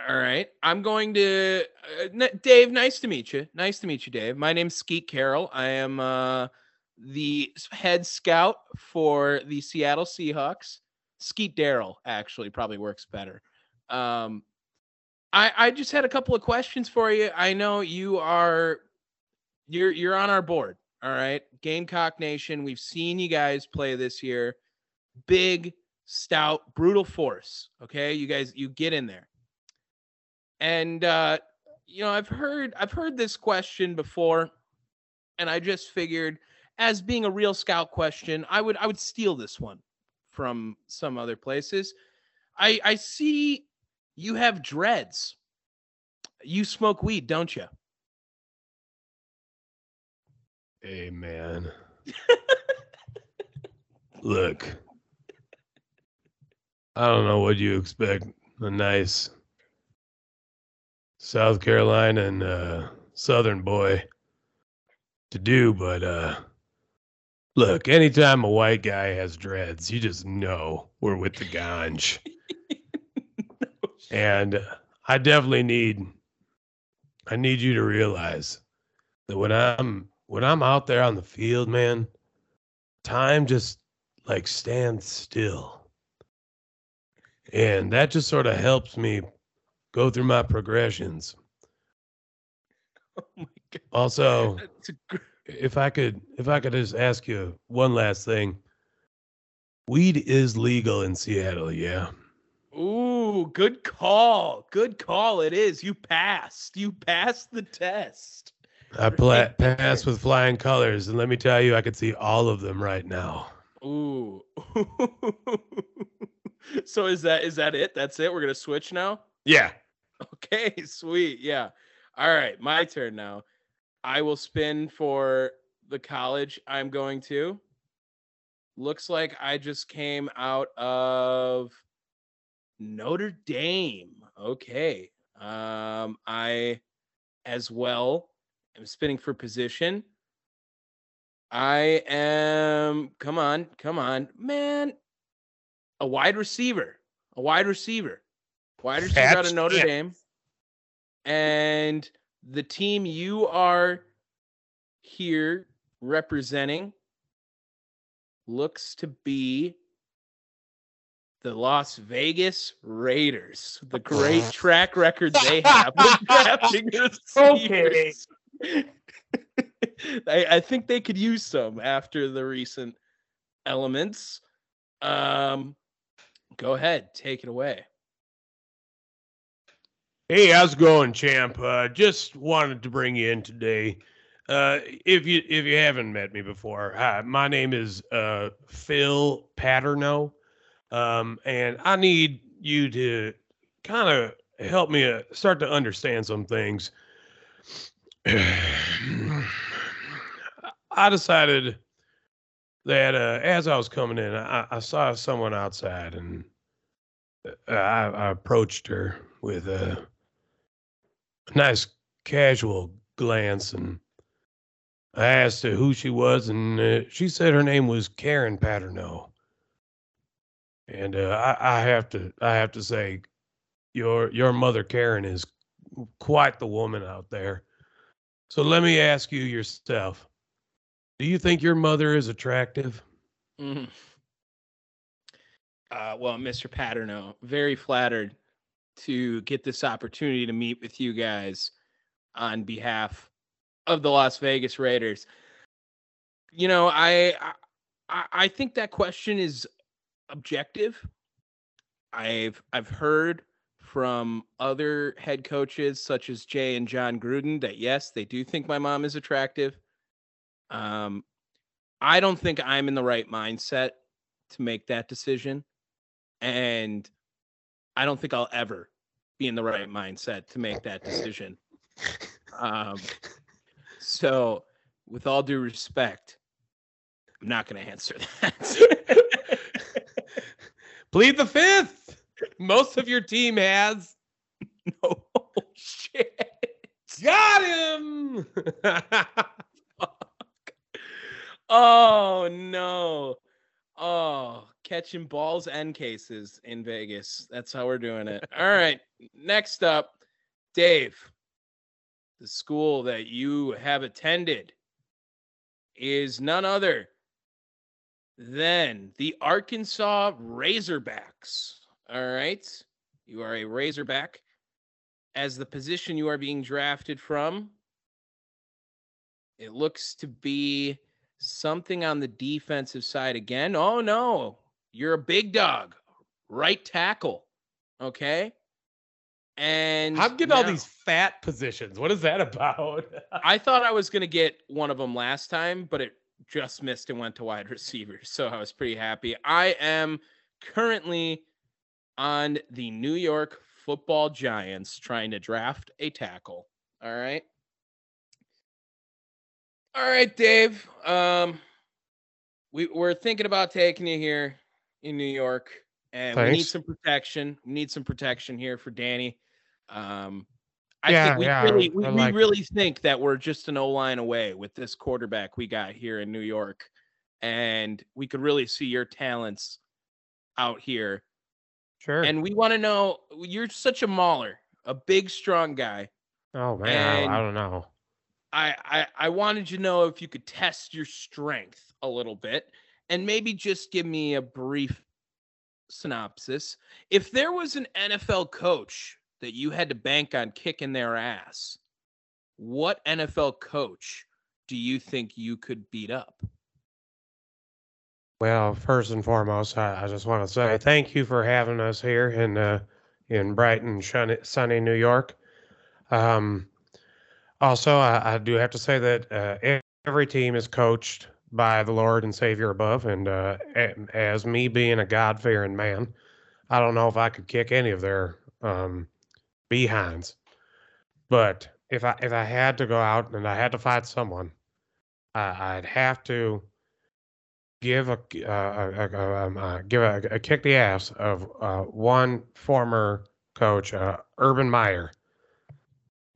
All right. I'm going to uh, Dave, nice to meet you. Nice to meet you, Dave. My name's Skeet Carroll. I am uh the head scout for the Seattle Seahawks. Skeet Darrell actually probably works better. Um, I I just had a couple of questions for you. I know you are you're you're on our board. All right, Gamecock Nation. We've seen you guys play this year. Big, stout, brutal force. Okay, you guys, you get in there. And uh, you know, I've heard I've heard this question before, and I just figured as being a real scout question, I would I would steal this one from some other places. I I see you have dreads. You smoke weed, don't you? Hey man. Look. I don't know what you expect. A nice South Carolina and uh, Southern boy to do, but uh look, anytime a white guy has dreads, you just know we're with the ganj. and I definitely need I need you to realize that when I'm when I'm out there on the field, man, time just like stands still. And that just sort of helps me go through my progressions. Oh my god. Also, That's a gr- if I could if I could just ask you one last thing. Weed is legal in Seattle, yeah. Ooh, good call. Good call. It is. You passed. You passed the test. I pla- passed with flying colors, and let me tell you, I could see all of them right now. Ooh. so is that is that it? That's it. We're gonna switch now. Yeah. Okay, sweet. Yeah. All right, my turn now. I will spin for the college I'm going to. Looks like I just came out of Notre Dame. Okay. Um I as well am spinning for position. I am come on, come on. Man, a wide receiver. A wide receiver. Wide receiver out Patch of Notre. Dame. And the team you are here representing looks to be the Las Vegas Raiders. The great track record they have with drafting Okay. I, I think they could use some after the recent elements. Um, go ahead, take it away. Hey, how's it going, champ? Uh, just wanted to bring you in today. Uh, if you if you haven't met me before, hi, my name is uh, Phil Paterno, um, and I need you to kind of help me uh, start to understand some things. I decided that uh, as I was coming in, I, I saw someone outside, and uh, I, I approached her with a nice casual glance, and I asked her who she was, and uh, she said her name was Karen Paterno. And uh, I, I have to, I have to say, your your mother Karen is quite the woman out there. So let me ask you yourself: Do you think your mother is attractive? Mhm. Uh, well, Mr. Paterno, very flattered to get this opportunity to meet with you guys on behalf of the Las Vegas Raiders. You know, I I, I think that question is objective. I've I've heard from other head coaches such as Jay and Jon Gruden that yes, they do think my mom is attractive. Um, I don't think I'm in the right mindset to make that decision. And I don't think I'll ever be in the right mindset to make that decision. Um, so, with all due respect, I'm not going to answer that. Plead the fifth. Most of your team has. no shit. Got him. Oh no. Oh, catching balls and cases in Vegas. That's how we're doing it. All right. Next up, Dave. The school that you have attended is none other than the Arkansas Razorbacks. All right. You are a Razorback. As the position you are being drafted from, it looks to be something on the defensive side again. Oh no, you're a big dog, right tackle. Okay. And I'm getting all these fat positions. What is that about? I thought I was going to get one of them last time, but it just missed and went to wide receiver. So I was pretty happy. I am currently on the New York football giants trying to draft a tackle. All right. All right, Dave. Um, we, we're thinking about taking you here in New York, and we need some protection. We need some protection here for Danny. Um, I Yeah, think we yeah, really, we, I we like- really think that we're just an O line away with this quarterback we got here in New York, and we could really see your talents out here. sure. And we want to know you're such a mauler, a big, strong guy. oh man, I, I don't know. I, I I wanted to know if you could test your strength a little bit and maybe just give me a brief synopsis. If there was an NFL coach that you had to bank on kicking their ass, what NFL coach do you think you could beat up? Well, first and foremost, I, I just want to say thank you for having us here in uh, in Brighton, sunny, sunny New York. Um, also, I, I do have to say that uh, every team is coached by the Lord and Savior above, and uh, as me being a God fearing man, I don't know if I could kick any of their um, behinds. But if I if I had to go out and I had to fight someone, I, I'd have to give a uh, a, a, um, uh, give a, a kick the ass of uh, one former coach, uh, Urban Meyer.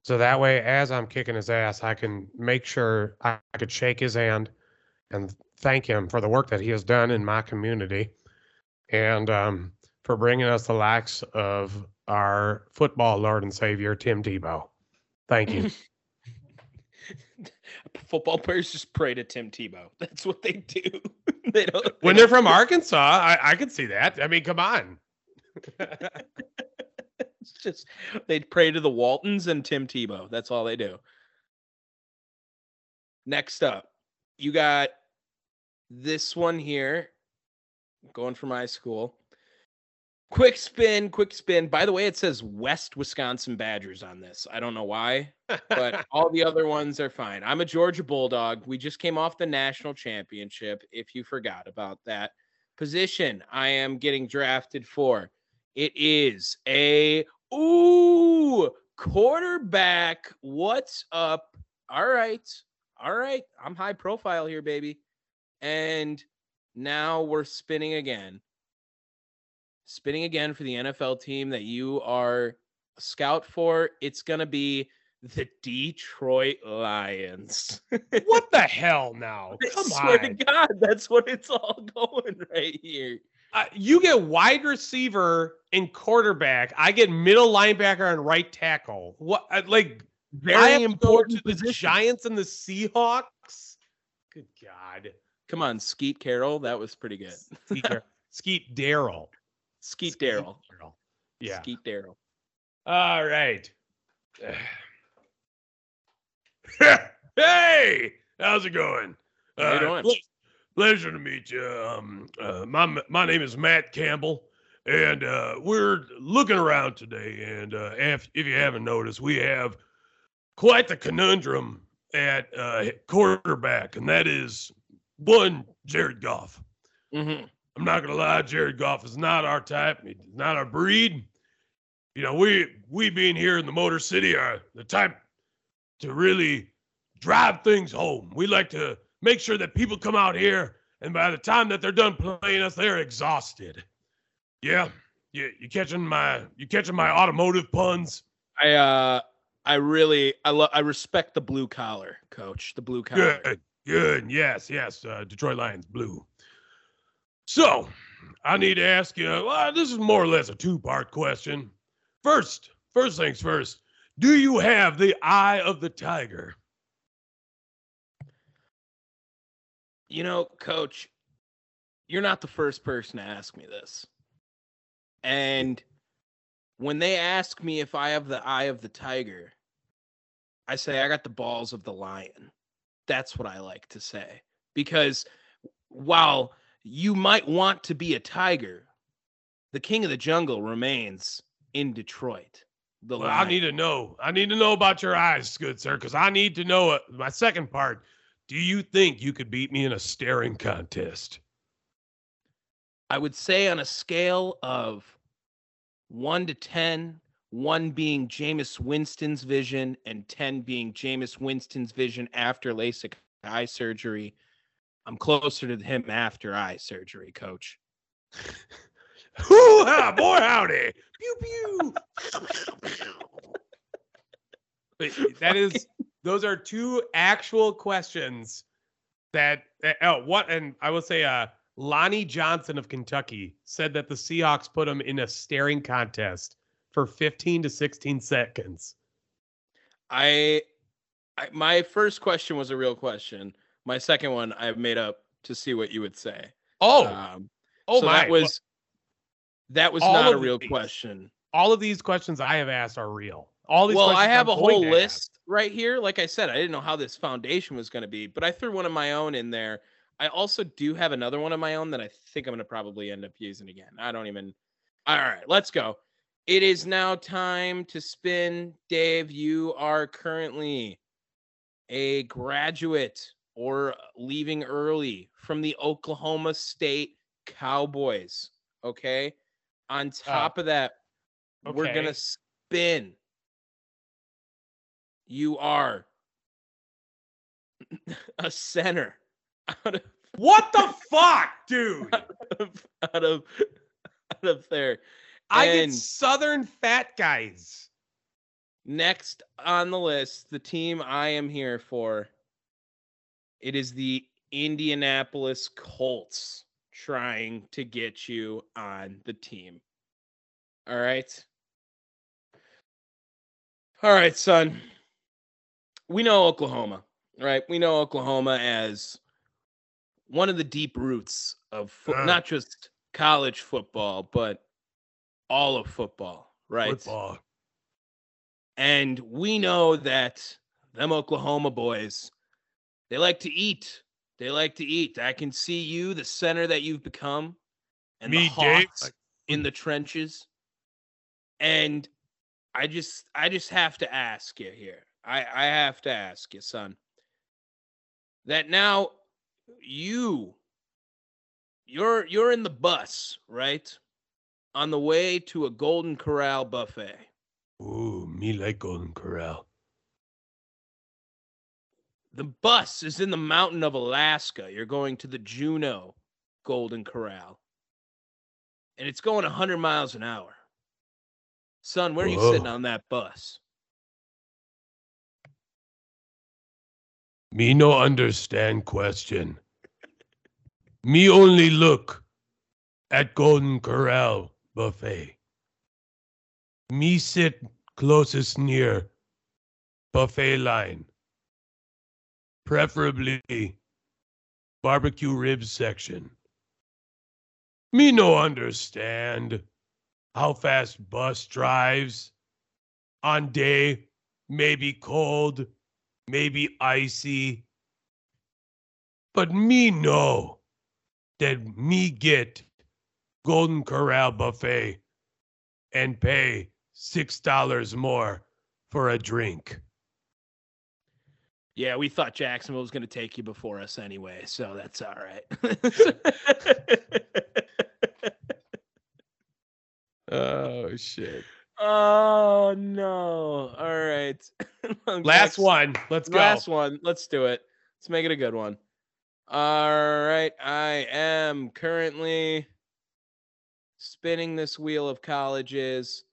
So that way, as I'm kicking his ass, I can make sure I, I could shake his hand and thank him for the work that he has done in my community, and um, for bringing us the likes of our football Lord and Savior Tim Tebow. Thank you. Football players just pray to Tim Tebow. That's what they do. they don't they when they're don't- from Arkansas, I, I could see that. I mean, come on. It's just they pray to the Waltons and Tim Tebow. That's all they do. Next up, you got this one here going for my school. Quick spin, quick spin. By the way, it says West Wisconsin Badgers on this. I don't know why, but all the other ones are fine. I'm a Georgia Bulldog. We just came off the national championship. If you forgot about that position, I am getting drafted for. It is a ooh quarterback. What's up? All right, all right. I'm high profile here, baby. And now we're spinning again spinning again for the NFL team that you are a scout for. It's going to be the Detroit Lions. what the hell now? Come I swear on. to God, that's what it's all going right here. Uh, you get wide receiver and quarterback. I get middle linebacker and right tackle. What uh, like very important to the Giants and the Seahawks? Good God. Come on, Skeet Carroll. That was pretty good. Skeet, Skeet Daryl. Skeet Daryl. Yeah. Skeet Daryl. All right. hey, how's it going? How you uh, doing? Pleasure to meet you. Um, uh, my my name is Matt Campbell, and uh, we're looking around today. And uh, if if you haven't noticed, we have quite the conundrum at uh, quarterback, and that is one Jared Goff. Mm-hmm. I'm not gonna lie, Jared Goff is not our type. He's not our breed. You know, we we being here in the Motor City are the type to really drive things home. We like to make sure that people come out here, and by the time that they're done playing us, they're exhausted. Yeah, you you catching my you catching my automotive puns? I uh I really I love I respect the blue collar, coach. The blue collar. Good, good. Yes, yes. Uh, Detroit Lions blue. So, I need to ask you. Well, this is more or less a two-part question. First, first things first. Do you have the eye of the tiger? You know, coach, you're not the first person to ask me this. And when they ask me if I have the eye of the tiger, I say I got the balls of the lion. That's what I like to say. Because while you might want to be a tiger. The king of the jungle remains in Detroit. The well, I need to know. I need to know about your eyes, good sir, because I need to know it. My second part. Do you think you could beat me in a staring contest? I would say on a scale of one to 10, one being Jameis Winston's vision and 10 being Jameis Winston's vision after LASIK eye surgery, I'm closer to him after eye surgery, coach. Hoo ha, boy howdy. Pew pew. that is those are two actual questions that oh what and I will say uh Lonnie Johnson of Kentucky said that the Seahawks put him in a staring contest for 15 to 16 seconds. I, I my first question was a real question. My second one I've made up to see what you would say. Oh, um, oh so my! That was that was not a real these, question. All of these questions I have asked are real. All these. Well, I have I'm a whole list right here. Like I said, I didn't know how this foundation was going to be, but I threw one of my own in there. I also do have another one of my own that I think I'm going to probably end up using again. I don't even. All right, let's go. It is now time to spin. Dave, you are currently a graduate or leaving early from the Oklahoma State Cowboys. Okay. On ah, top of that, okay. we're going to spin. You are a center out of what the fuck, dude? Out of out of, out of there. I and get southern fat guys. Next on the list, the team I am here for it is the Indianapolis Colts trying to get you on the team. All right. All right, son. We know Oklahoma, right? We know Oklahoma as one of the deep roots of fo- uh, not just college football, but all of football, right? Football. And we know that them Oklahoma boys they like to eat. They like to eat. I can see you, the center that you've become, and Me, the Hawks. Dave, in the trenches. And I just I just have to ask you here. I I have to ask you, son. That now you you're you're in the bus, right? On the way to a Golden Corral buffet. Ooh, me like Golden Corral. The bus is in the mountain of Alaska. You're going to the Juneau Golden Corral. And it's going 100 miles an hour. Son, where are you sitting on that bus? Me no understand question. Me only look at Golden Corral buffet. Me sit closest near buffet line. Preferably barbecue ribs section. Me no understand how fast bus drives on day maybe cold maybe icy. But me know that me get Golden Corral buffet and pay six dollars more for a drink. Yeah, we thought Jacksonville was going to take you before us anyway, so that's all right. Oh shit. Oh no. All right. Last Next- one. Let's go. Last one. Let's do it. Let's make it a good one. All right. I am currently spinning this wheel of colleges.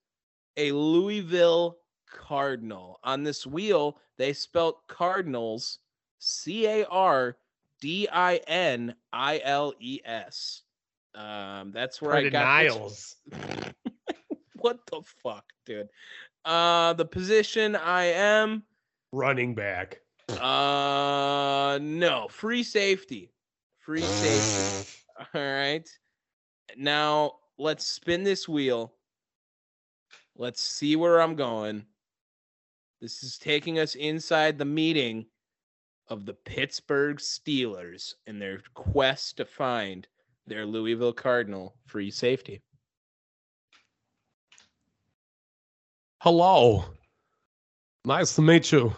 A Louisville Cardinal. On this wheel, they spelt Cardinals C A R D I N I L E S. Um, that's where I got this-. what the fuck, dude? Uh, the position I am. Running back. Uh, no, free safety. Free safety. All right. Now let's spin this wheel. Let's see where I'm going. This is taking us inside the meeting of the Pittsburgh Steelers in their quest to find their Louisville Cardinal free safety. Hello. Nice to meet you.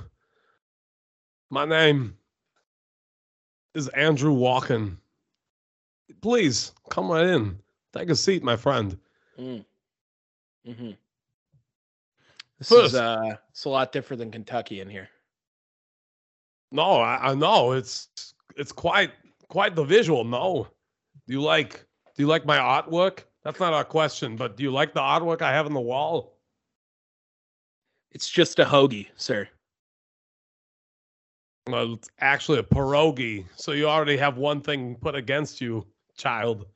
My name is Andrew Walken. Please come right in. Take a seat, my friend. Mm. hmm This First- is uh, it's a lot different than Kentucky in here. No, I, I know it's it's quite quite the visual. No, do you like do you like my artwork? That's not a question, but do you like the artwork I have on the wall? It's just a hoagie, sir. Well, it's actually a pierogi, so you already have one thing put against you, child.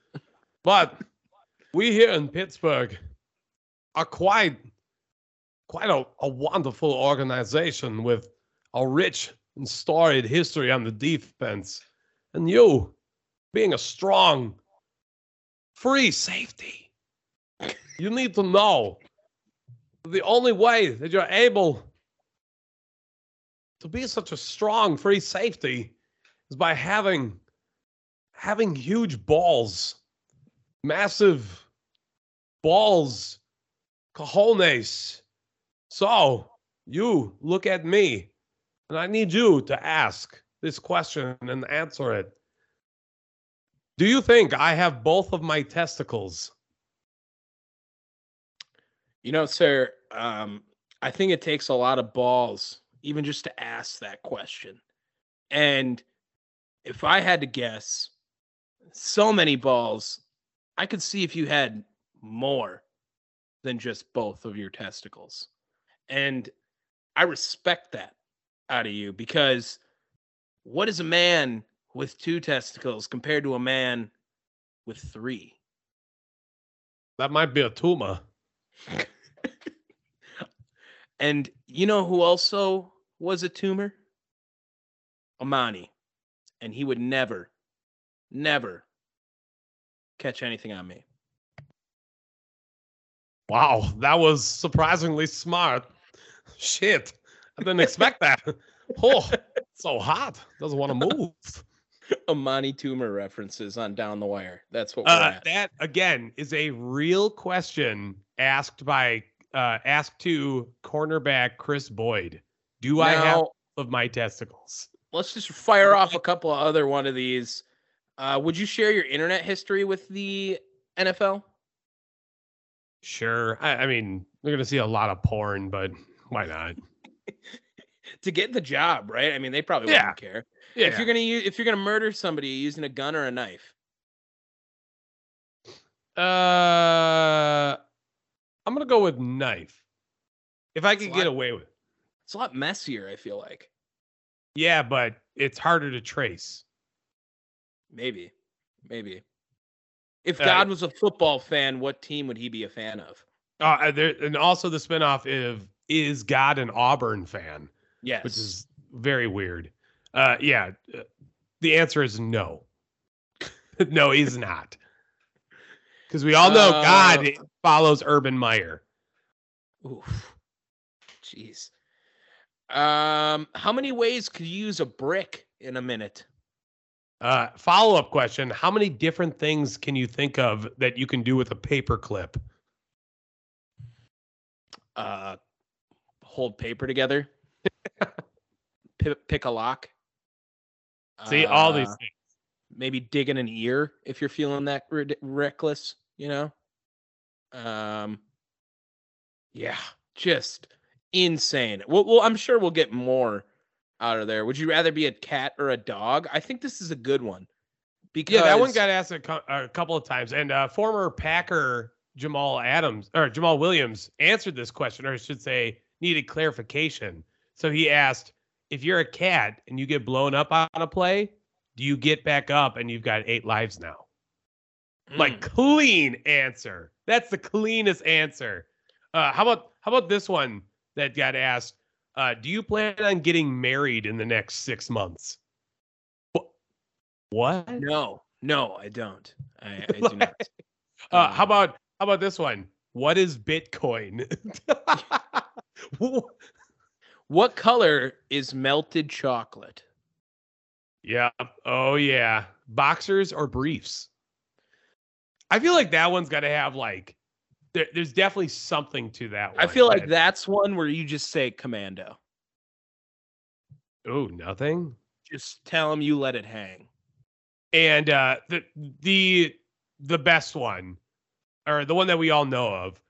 But we here in Pittsburgh are quite quite a, a wonderful organization with a rich and storied history on the defense. And you being a strong free safety. You need to know the only way that you're able to be such a strong free safety is by having having huge balls, massive balls, cojones. So you look at me, and I need you to ask this question and answer it. Do you think I have both of my testicles? You know, sir, um, I think it takes a lot of balls even just to ask that question. And if I had to guess, so many balls, I could see if you had more than just both of your testicles. And I respect that out of you because what is a man with two testicles compared to a man with three? That might be a tumor. And you know who also was a tumor? Amani. And he would never, never catch anything on me. Wow, that was surprisingly smart. Shit, I didn't expect that. Oh, so hot. Doesn't want to move. Amani Toomer references on Down the Wire. That's what we're Uh, at. that again is a real question asked by uh, asked to cornerback Chris Boyd. Do I have of my testicles? let's just fire off a couple of other one of these. Uh, would you share your internet history with the NFL? Sure. I, I mean, we're gonna see a lot of porn, but why not? To get the job, right? I mean, they probably Yeah. wouldn't care. Yeah. If you're gonna use, if you're gonna murder somebody using a gun or a knife, uh, I'm gonna go with knife. If I could get lot- away with. it. it's a lot messier. I feel like Yeah, but it's harder to trace. maybe, maybe. If Uh, God was a football fan, what team would he be a fan of? Uh, there, and also the spinoff of is God an Auburn fan? Yes, which is very weird. Uh, yeah, uh, the answer is no. no, he's not. Because we all know Uh, God follows Urban Meyer. Oof. Jeez. Um, how many ways could you use a brick in a minute? Uh, Follow up question: How many different things can you think of that you can do with a paper clip? Uh, hold paper together. P- pick a lock. See all these Uh, things. maybe dig in an ear if you're feeling that rid- reckless, you know? Um yeah, just insane. Well, well, I'm sure we'll get more out of there. Would you rather be a cat or a dog? I think this is a good one. Because Yeah, that one got asked a, cou- a couple of times, and uh, former Packer Jamal Adams or Jamaal Williams answered this question, or I should say, needed clarification. So he asked, "If you're a cat and you get blown up on a play, do you get back up and you've got eight lives now?" Like Mm. clean answer. That's the cleanest answer. Uh, how about how about this one that got asked? Uh, do you plan on getting married in the next six months? Wh- What? no, no, I don't. I, I do not. Uh, how Um, about how about this one? What is Bitcoin? what color is melted chocolate? yeah. Oh yeah. Boxers or briefs? I feel like that one's got to have like. There, there's definitely something to that one. I feel like that's one where you just say commando. Oh, nothing. Just tell them you let it hang. And uh, the the the best one, or the one that we all know of,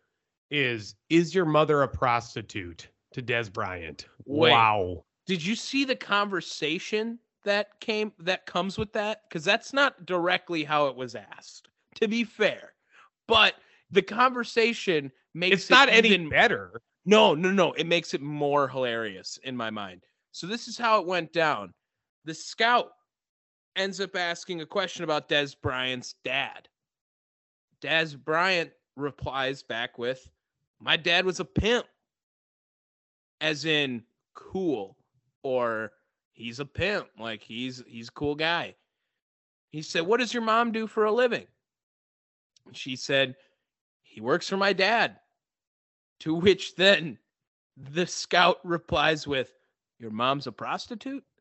is is your mother a prostitute? To Dez Bryant. Wait. Wow. Did you see the conversation that came that comes with that? Because that's not directly how it was asked. To be fair, but the conversation makes It's not it any even better. No, no, no. It makes it more hilarious in my mind. So this is how it went down. The scout ends up asking a question about Dez Bryant's dad. Dez Bryant replies back with, "My dad was a pimp." As in cool or he's a pimp, like he's he's a cool guy. He said, "What does your mom do for a living?" She said, "He works for my dad." To which then the scout replies with, Your mom's a prostitute?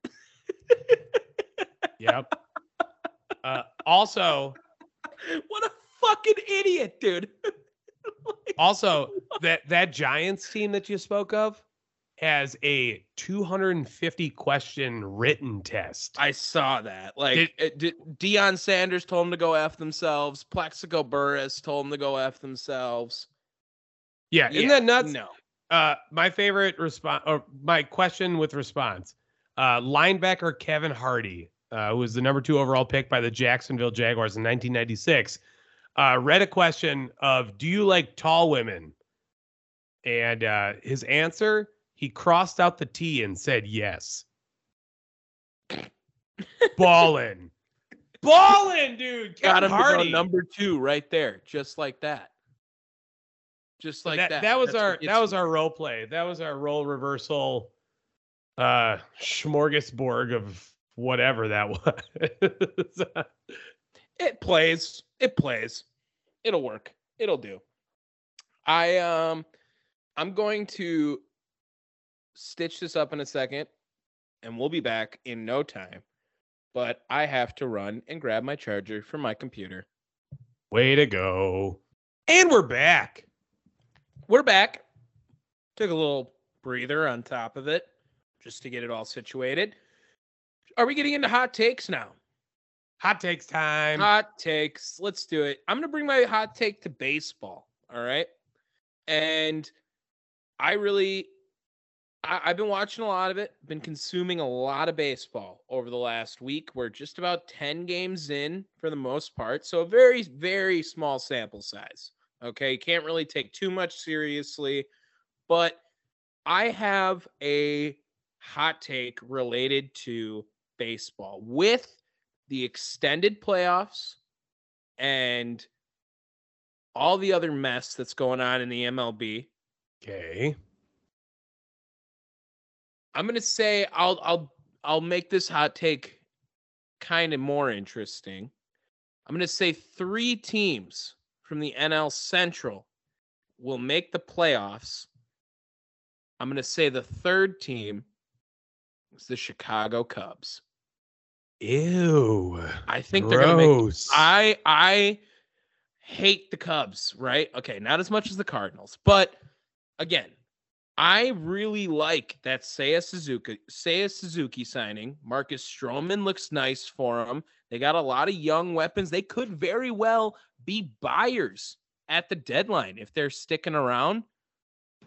Yep. uh, also, what a fucking idiot, dude. also that that Giants team that you spoke of has a 250 question written test. I saw that. Like, Did- it, did, Deion Sanders told them to go F themselves. Plaxico Burress told them to go F themselves. yeah, isn't that nuts? No. Uh, my favorite response, or my question with response, uh, linebacker Kevin Hardy, uh, who was the number two overall pick by the Jacksonville Jaguars in 1996, uh, read a question of, "Do you like tall women?" And uh, his answer, he crossed out the T and said yes. Ballin', ballin', dude. Got Kevin him to Hardy. go number two right there, just like that. Just like that, that. that was That's our that was you. our role play. That was our role reversal uh smorgasbord of whatever that was. It plays. It plays. It'll work. It'll do. I um I'm going to stitch this up in a second and we'll be back in no time but I have to run and grab my charger for my computer. Way to go. And we're back. We're back. Took a little breather on top of it just to get it all situated. Are we getting into hot takes now? Hot takes time. Hot takes. Let's do it. I'm going to bring my hot take to baseball. All right. And I really, I, have been watching a lot of it, been consuming a lot of baseball over the last week. We're just about 10 games in for the most part. So a very, very small sample size. Okay. You can't really take too much seriously. But I have a hot take related to baseball with the extended playoffs and all the other mess that's going on in the MLB. Okay. I'm going to say I'll I'll I'll make this hot take kind of more interesting. I'm going to say 3 teams from the NL Central will make the playoffs. I'm going to say the third team is the Chicago Cubs. Ew. I think they're gonna make. I I hate the Cubs. Right? Okay, not as much as the Cardinals, but again, I really like that Seiya Suzuki Seiya Suzuki signing. Marcus Stroman looks nice for them. They got a lot of young weapons. They could very well be buyers at the deadline if they're sticking around.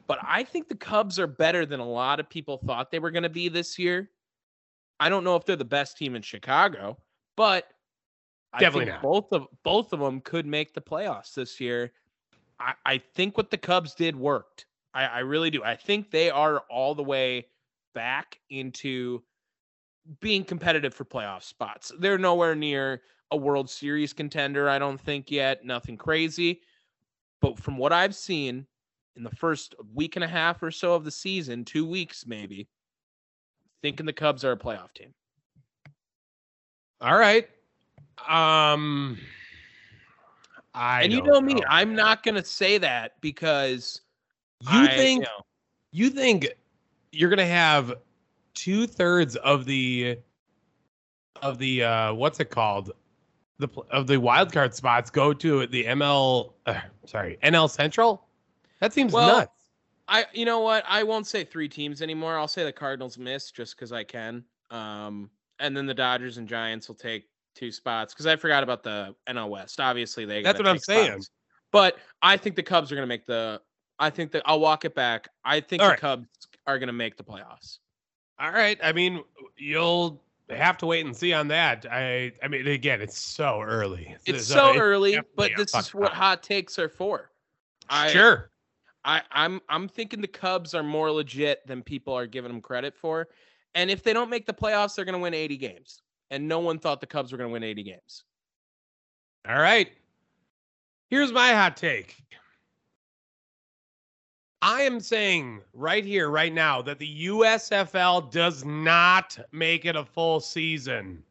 But I think the Cubs are better than a lot of people thought they were going to be this year. I don't know if they're the best team in Chicago, but definitely both of both of them could make the playoffs this year. I, I think what the Cubs did worked. I, I really do. I think they are all the way back into being competitive for playoff spots. They're nowhere near a World Series contender, I don't think yet. Nothing crazy. But from what I've seen in the first week and a half or so of the season, two weeks maybe, thinking the Cubs are a playoff team. All right. Um I And you know, know me, I'm not going to say that because you I, think you, know, you think you're going to have two thirds of the of the uh what's it called the of the wild card spots go to the ML uh, sorry NL Central that seems well, nuts I you know what? I won't say three teams anymore. I'll say the Cardinals miss just because I can. Um, and then the Dodgers and Giants will take two spots because I forgot about the NL West. Obviously, they that's what I'm saying. But I think the Cubs are going to make the. I think that I'll walk it back. I think All the right. Cubs are going to make the playoffs. All right. I mean, you'll have to wait and see on that. I I mean, again, it's so early. It's so, so early, but this is what hot takes are for. I, sure. I, I'm I'm thinking the Cubs are more legit than people are giving them credit for. And if they don't make the playoffs, they're going to win 80 games. And no one thought the Cubs were going to win 80 games. All right. Here's my hot take. I am saying right here, right now, that the USFL does not make it a full season.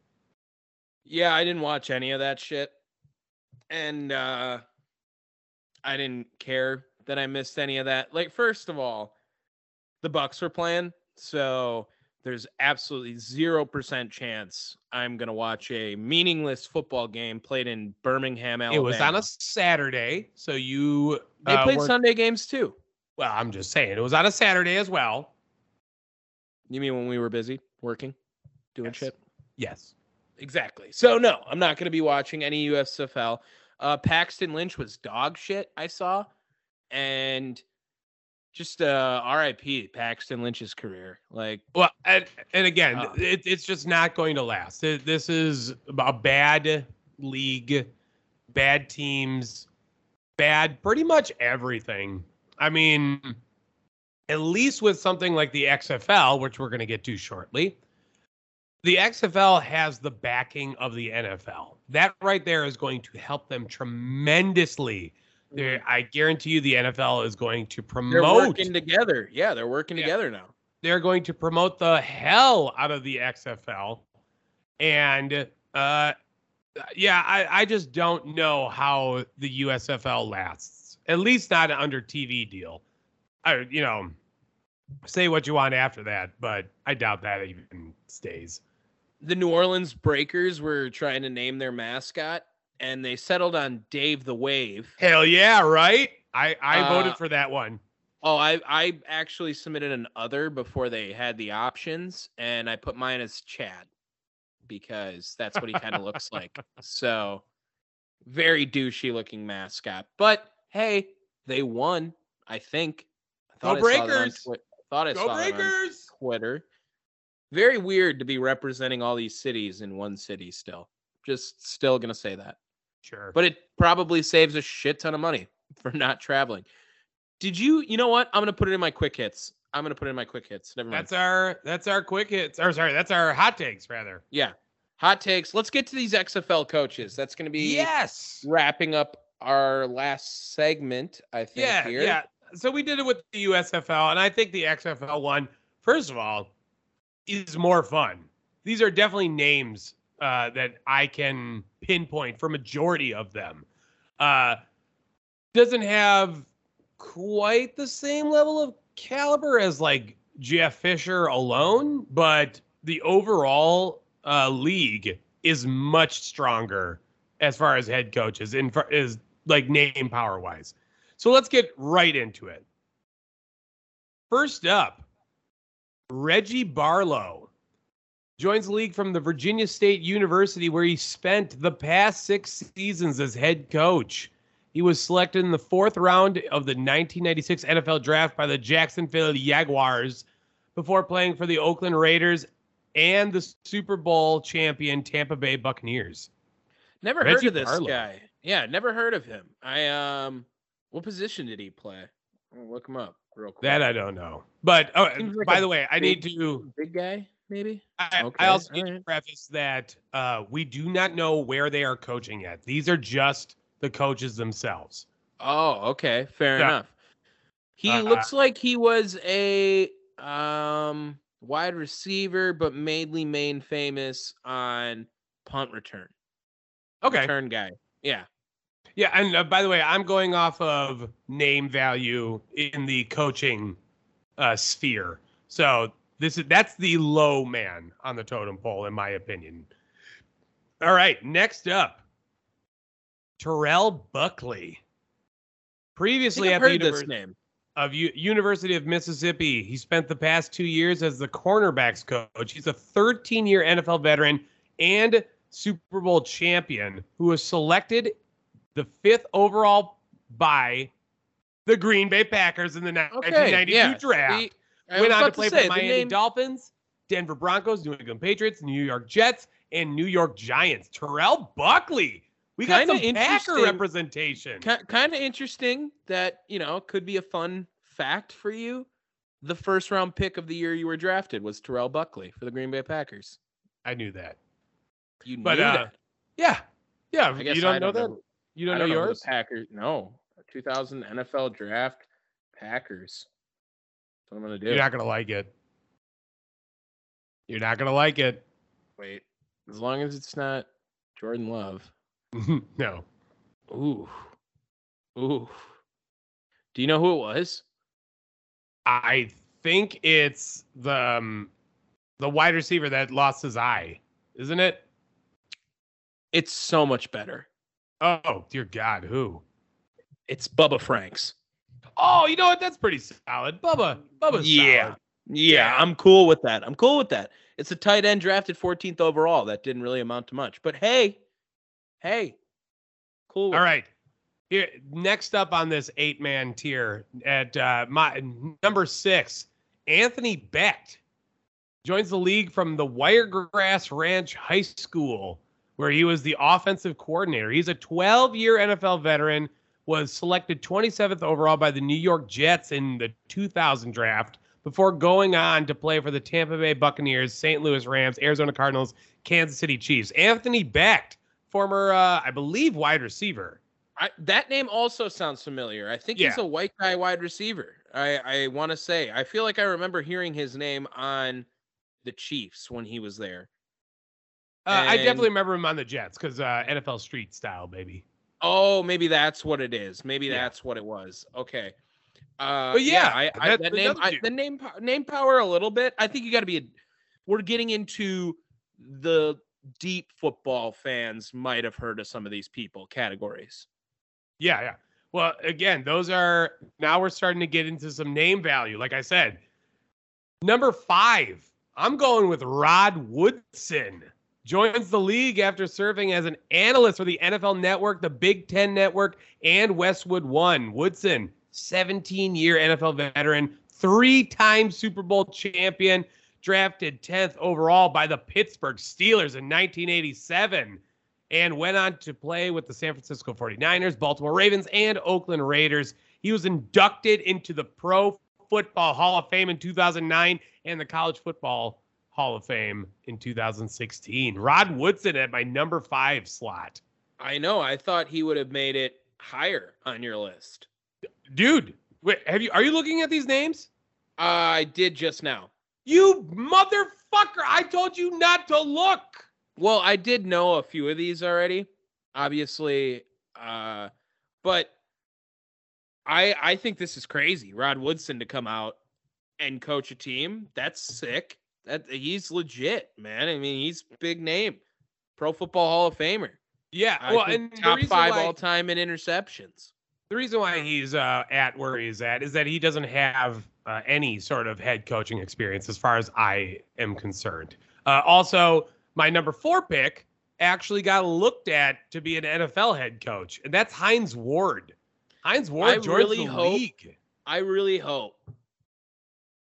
Yeah, I didn't watch any of that shit. And uh I didn't care that I missed any of that. Like, first of all, the Bucks were playing, so there's absolutely zero percent chance I'm gonna watch a meaningless football game played in Birmingham, Alabama. It was on a Saturday, so you they uh, played Sunday games too. Well, I'm just saying it was on a Saturday as well. You mean when we were busy working, doing yes. shit? Yes, exactly. So no, I'm not gonna be watching any USFL. Uh, Paxton Lynch was dog shit. I saw and just uh RIP Paxton Lynch's career. Like well and, and again, uh, it, it's just not going to last. This is a bad league, bad teams, bad pretty much everything. I mean, at least with something like the XFL, which we're going to get to shortly, the XFL has the backing of the NFL. That right there is going to help them tremendously they're, I guarantee you, the NFL is going to promote. They're working together. Yeah, they're working yeah. together now. They're going to promote the hell out of the XFL, and uh, yeah, I, I just don't know how the USFL lasts. At least not under TV deal. I, you know, say what you want after that, but I doubt that even stays. the New Orleans Breakers were trying to name their mascot, and they settled on Dave the Wave. Hell yeah, right? I I Uh, voted for that one. Oh, I I actually submitted an other before they had the options, and I put mine as Chad because that's what he kind of looks like. So very douchey looking mascot. But hey, they won. I think. I Go I saw that on Breakers! Thought I Go saw that on Breakers! Twitter. Very weird to be representing all these cities in one city still. Just still gonna say that. Sure. But it probably saves a shit ton of money for not traveling. Did you you know what? I'm gonna put it in my quick hits. I'm gonna put it in my quick hits. Never mind. that's our that's our quick hits. Or sorry, that's our hot takes rather. yeah. Hot takes. Let's get to these XFL coaches. That's gonna be Yes. wrapping up our last segment, I think. Yeah, here. yeah. So we did it with the USFL, and I think the XFL one, first of all, is more fun. These are definitely names uh, that I can pinpoint for majority of them. Uh, doesn't have quite the same level of caliber as like Jeff Fisher alone, but the overall uh, league is much stronger as far as head coaches in far, is like name power wise. So let's get right into it. First up, Reggie Barlow joins the league from the Virginia State University, where he spent the past six seasons as head coach. He was selected in the fourth round of the 1996 NFL draft by the Jacksonville Jaguars before playing for the Oakland Raiders and the Super Bowl champion Tampa Bay Buccaneers. Never Reggie heard of this Barlow. guy. Yeah, never heard of him. I um what position did he play? I'll look him up real quick. That I don't know. But oh, like by the way, I need to big guy, maybe? I, Okay, I also need to preface that uh, we do not know where they are coaching yet. These are just the coaches themselves. Oh, okay, fair Yeah. enough. He Uh, looks like he was a um wide receiver, but mainly main famous on punt return. Okay. Return guy. Yeah. Yeah, and uh, by the way, I'm going off of name value in the coaching uh, sphere. So this is that's the low man on the totem pole, in my opinion. All right, next up, Terrell Buckley. Previously at the heard this university. name. of U- University of Mississippi. He spent the past two years as the cornerbacks coach. He's a 13-year NFL veteran and Super Bowl champion who was selected the fifth overall by the Green Bay Packers in the Okay. 1992 Yeah. draft. I Went on to play for say, the the Miami name- Dolphins, Denver Broncos, New England Patriots, New York Jets, and New York Giants. Terrell Buckley. We got Kinda some Packer representation. kind of interesting that you know could be a fun fact for you. The first round pick of the year you were drafted was Terrell Buckley for the Green Bay Packers. I knew that. You But, knew uh, that. Yeah. Yeah. You don't I know that? who- You don't I know who yours? The Packers. No, 2000 NFL draft Packers. That's what I'm gonna do. You're not gonna like it. You're not gonna like it. Wait, as long as it's not Jordan Love. no. Ooh, ooh. Do you know who it was? I think it's the um, the wide receiver that lost his eye, isn't it? It's so much better. Oh dear God, who? It's Bubba Franks. Oh, you know what? That's pretty solid. Bubba. Bubba's Yeah. solid. Yeah. I'm cool with that. I'm cool with that. It's a tight end drafted 14th overall. That didn't really amount to much. But hey, hey, cool. All right. Here, next up on this eight man tier at uh, my number six, Anthony Becht joins the league from the Wiregrass Ranch High School, where he was the offensive coordinator. He's a 12 year NFL veteran, was selected 27th overall by the New York Jets in the 2000 draft before going on to play for the Tampa Bay Buccaneers, St. Louis Rams, Arizona Cardinals, Kansas City Chiefs. Anthony Becht, former, uh, I believe, wide receiver. I, that name also sounds familiar. I think he's a white guy wide receiver. I, I want to say. I feel like I remember hearing his name on the Chiefs when he was there. Uh, I definitely remember him on the Jets because uh, NFL street style, baby. Oh, maybe that's what it is. Maybe Yeah. that's what it was. Okay. Uh, But yeah, I, I, that name, I, the name, name power a little bit. I think you got to be. A, we're getting into the deep football fans might have heard of some of these people categories. Yeah, yeah. Well, again, those are now we're starting to get into some name value. Like I said, number five, I'm going with Rod Woodson. Joins the league after serving as an analyst for the NFL Network, the Big Ten Network, and Westwood One. Woodson, 17 year NFL veteran, three time Super Bowl champion, drafted 10th overall by the Pittsburgh Steelers in 1987 and went on to play with the San Francisco 49ers, Baltimore Ravens, and Oakland Raiders. He was inducted into the Pro Football Hall of Fame in 2009 and the College Football Hall of Fame in 2016. Rod Woodson at my number five slot. I know. I thought he would have made it higher on your list. Dude, wait, have you are you looking at these names? Uh, I did just now. You motherfucker! I told you not to look. Well, I did know a few of these already, obviously, uh, but I I think this is crazy. Rod Woodson to come out and coach a team. That's sick. That he's legit, man. I mean, he's big name, Pro Football Hall of Famer. Yeah, I well, and top five why- all time in interceptions. The reason why he's uh, at where he's at is that he doesn't have uh, any sort of head coaching experience, as far as I am concerned. Uh, also, my number four pick actually got looked at to be an NFL head coach, and that's Heinz Ward. Heinz Ward I really hope- league. I really hope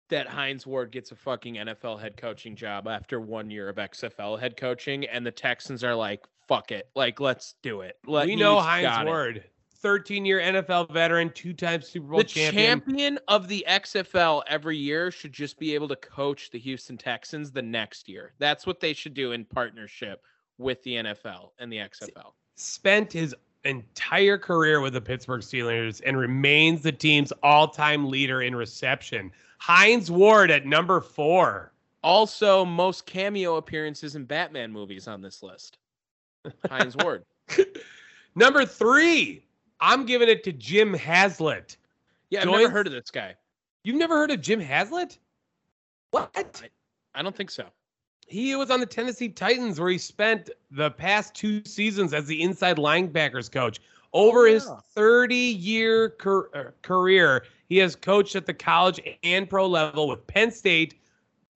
that Heinz Ward gets a fucking NFL head coaching job after one year of XFL head coaching, and the Texans are like, "Fuck it, like let's do it." Let, we know Heinz. Ward, 13-year NFL veteran, two-time Super Bowl The champion. champion of the XFL every year should just be able to coach the Houston Texans the next year. That's what they should do in partnership with the NFL and the XFL. spent his entire career with the Pittsburgh Steelers and remains the team's all-time leader in reception. Heinz Ward at number four. Also, most cameo appearances in Batman movies on this list. Heinz Ward. Number three, I'm giving it to Jim Haslett. Yeah, I've Joins- never heard of this guy. You've never heard of Jim Haslett? What? I don't think so. He was on the Tennessee Titans where he spent the past two seasons as the inside linebackers coach. Over his yeah. 30 year car- uh, career, he has coached at the college and pro level with Penn State,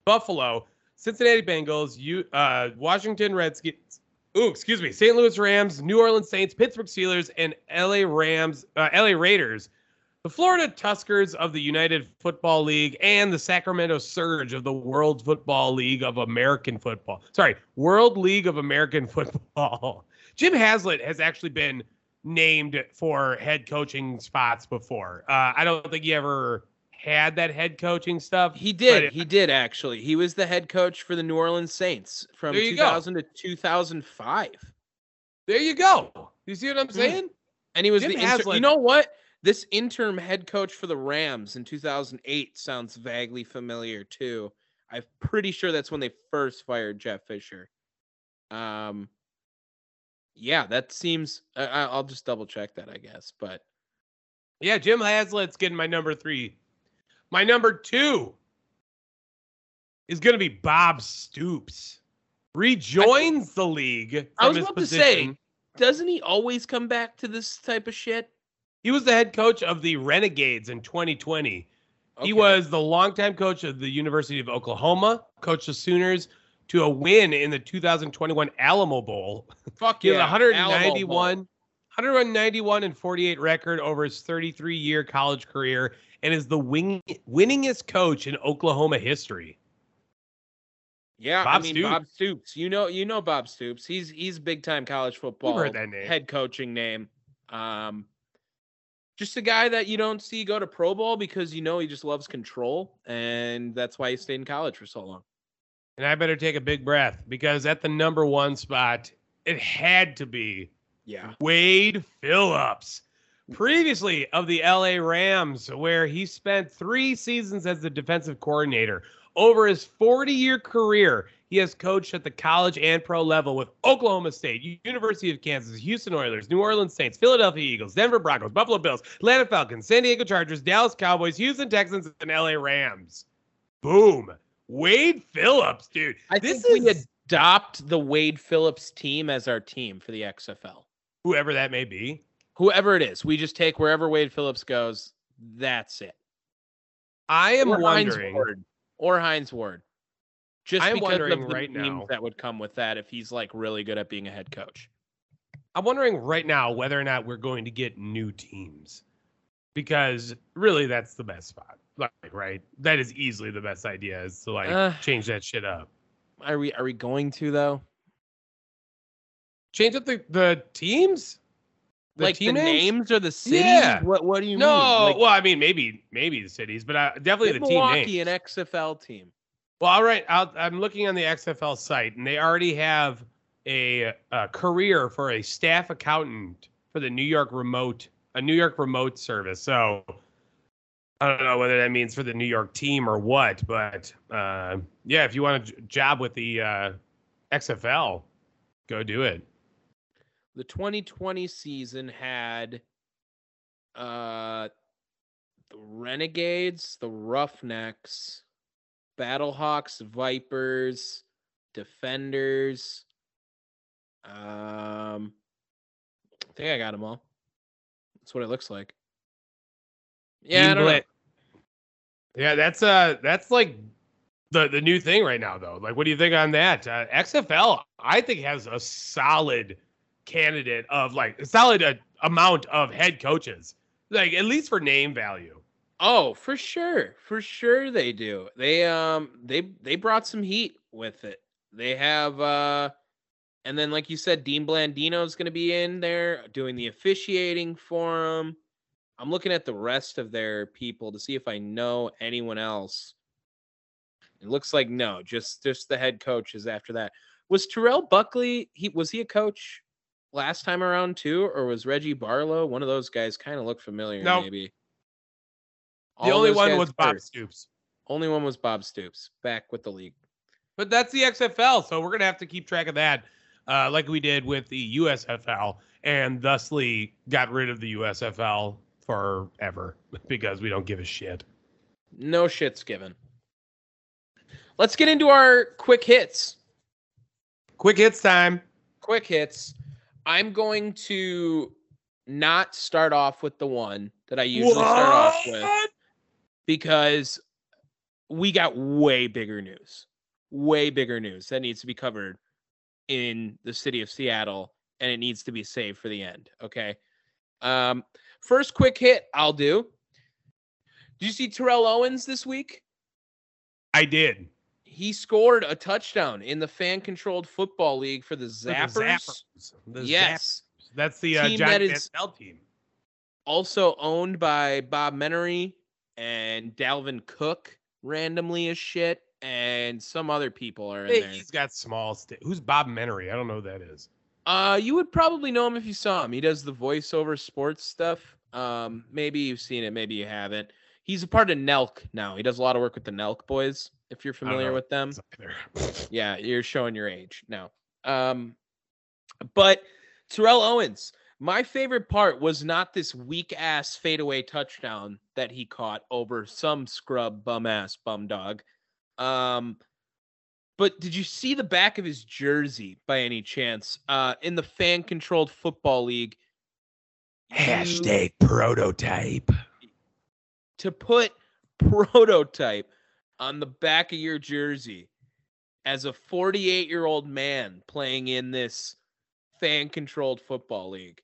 Buffalo, Cincinnati Bengals, U- uh, Washington Redskins, ooh, excuse me, St. Louis Rams, New Orleans Saints, Pittsburgh Steelers, and LA Rams, uh, LA Raiders, the Florida Tuskers of the United Football League, and the Sacramento Surge of the World Football League of American Football. Sorry, World League of American Football. Jim Haslett has actually been named for head coaching spots before. Uh, I don't think he ever had that head coaching stuff. He did. it- He did actually. He was the head coach for the New Orleans Saints from There you go. 2000 to 2005. there you go. You see what I'm Mhm. saying? And he was Jim the inter- You know what? This interim head coach for the Rams in 2008 sounds vaguely familiar too. I'm pretty sure that's when they first fired Jeff Fisher. Um yeah, that seems I, I- I'll just double check that, I guess. But Yeah, Jim Haslett's getting my number three. My number two is going to be Bob Stoops. Rejoins the league. I was about to say, doesn't he always come back to this type of shit? he was the head coach of the Renegades in 2020. He was the longtime coach of the University of Oklahoma, coached the Sooners to a win in the 2021 Alamo Bowl. fuck He yeah. 191, Bowl. 191 and 48 record over his 33 year college career and is the wing, winningest coach in Oklahoma history. Yeah, Bob I mean Stoops. Bob Stoops. You know, you know Bob Stoops. He's he's big time college football heard that name. head coaching name. Um, just a guy that you don't see go to Pro Bowl because you know he just loves control, and that's why he stayed in college for so long. And I better take a big breath because at the number one spot, it had to be Yeah, Wade Phillips, previously of the LA Rams, where he spent three seasons as the defensive coordinator. Over his 40 year career, he has coached at the college and pro level with Oklahoma State, University of Kansas, Houston Oilers, New Orleans Saints, Philadelphia Eagles, Denver Broncos, Buffalo Bills, Atlanta Falcons, San Diego Chargers, Dallas Cowboys, Houston Texans, and LA Rams. Boom. Wade Phillips, dude. I this think is we adopt the Wade Phillips team as our team for the XFL. Whoever that may be. Whoever it is, we just take wherever Wade Phillips goes. That's it. I am or wondering. Hines Ward. Or Heinz Ward. Just I am because wondering of the right now- that would come with that if he's like really good at being a head coach. I'm wondering right now whether or not we're going to get new teams because really that's the best spot. Like, right? That is easily the best idea is to like Uh. change that shit up. Are we are we going to though? Change up the, the teams? The like team the names? names? or the cities? Yeah. What what do you no, mean? Like, well, I mean maybe maybe the cities, but uh, definitely the team Milwaukee names. an XFL team. Well, all right. I'll, I'm looking on the XFL site, and they already have a, a career for a staff accountant for the New York remote, a New York remote service. So I don't know whether that means for the New York team or what, but uh, yeah, if you want a job with the uh, XFL, go do it. The 2020 season had uh the Renegades, the Roughnecks, Battlehawks, Vipers, Defenders. Um I think I got them all. That's what it looks like. Yeah, I don't know. Yeah, that's uh that's like the the new thing right now though. Like what do you think on that? Uh, XFL I think has a solid candidate of like a solid uh, amount of head coaches. Like at least for name value. Oh, for sure. For sure they do. They um they they brought some heat with it. They have uh and then like you said Dean Blandino is going to be in there doing the officiating for them. I'm looking at the rest of their people to see if I know anyone else. It looks like no, just just the head coaches after that. Was Terrell Buckley he was he a coach last time around too or was Reggie Barlow one of those guys kind of looked familiar No. maybe? The only one was Bob hurt. Stoops. Only one was Bob Stoops back with the league. But that's the XFL, so we're gonna have to keep track of that, uh, like we did with the USFL, and thusly got rid of the USFL forever because we don't give a shit. No shit's given. Let's get into our quick hits. Quick hits time. Quick hits. I'm going to not start off with the one that I usually start off with because we got way bigger news. Way bigger news that needs to be covered in the city of Seattle and it needs to be saved for the end. Okay. Um, first quick hit I'll do. Did you see Terrell Owens this week? I did. He scored a touchdown in the fan controlled football league for the For the Zappers. Zappers. The yes. Zappers. That's the uh, Team Johnny that is- Manziel team. Also owned by Bob Menery and Dalvin Cook randomly as shit. And some other people are in Hey, there. he's got small st- Who's Bob Menery? I don't know who that is. Uh, you would probably know him if you saw him. He does the voiceover sports stuff. Um, maybe you've seen it, maybe you haven't. He's a part of Nelk now. He does a lot of work with the Nelk boys. If you're familiar with them, yeah, you're showing your age now. Um, but Terrell Owens, my favorite part was not this weak ass fadeaway touchdown that he caught over some scrub bum ass bum dog. Um, but did you see the back of his jersey by any chance? Uh, in the fan controlled football league. you- Hashtag prototype. to put prototype on the back of your jersey as a 48 year old man playing in this fan controlled football league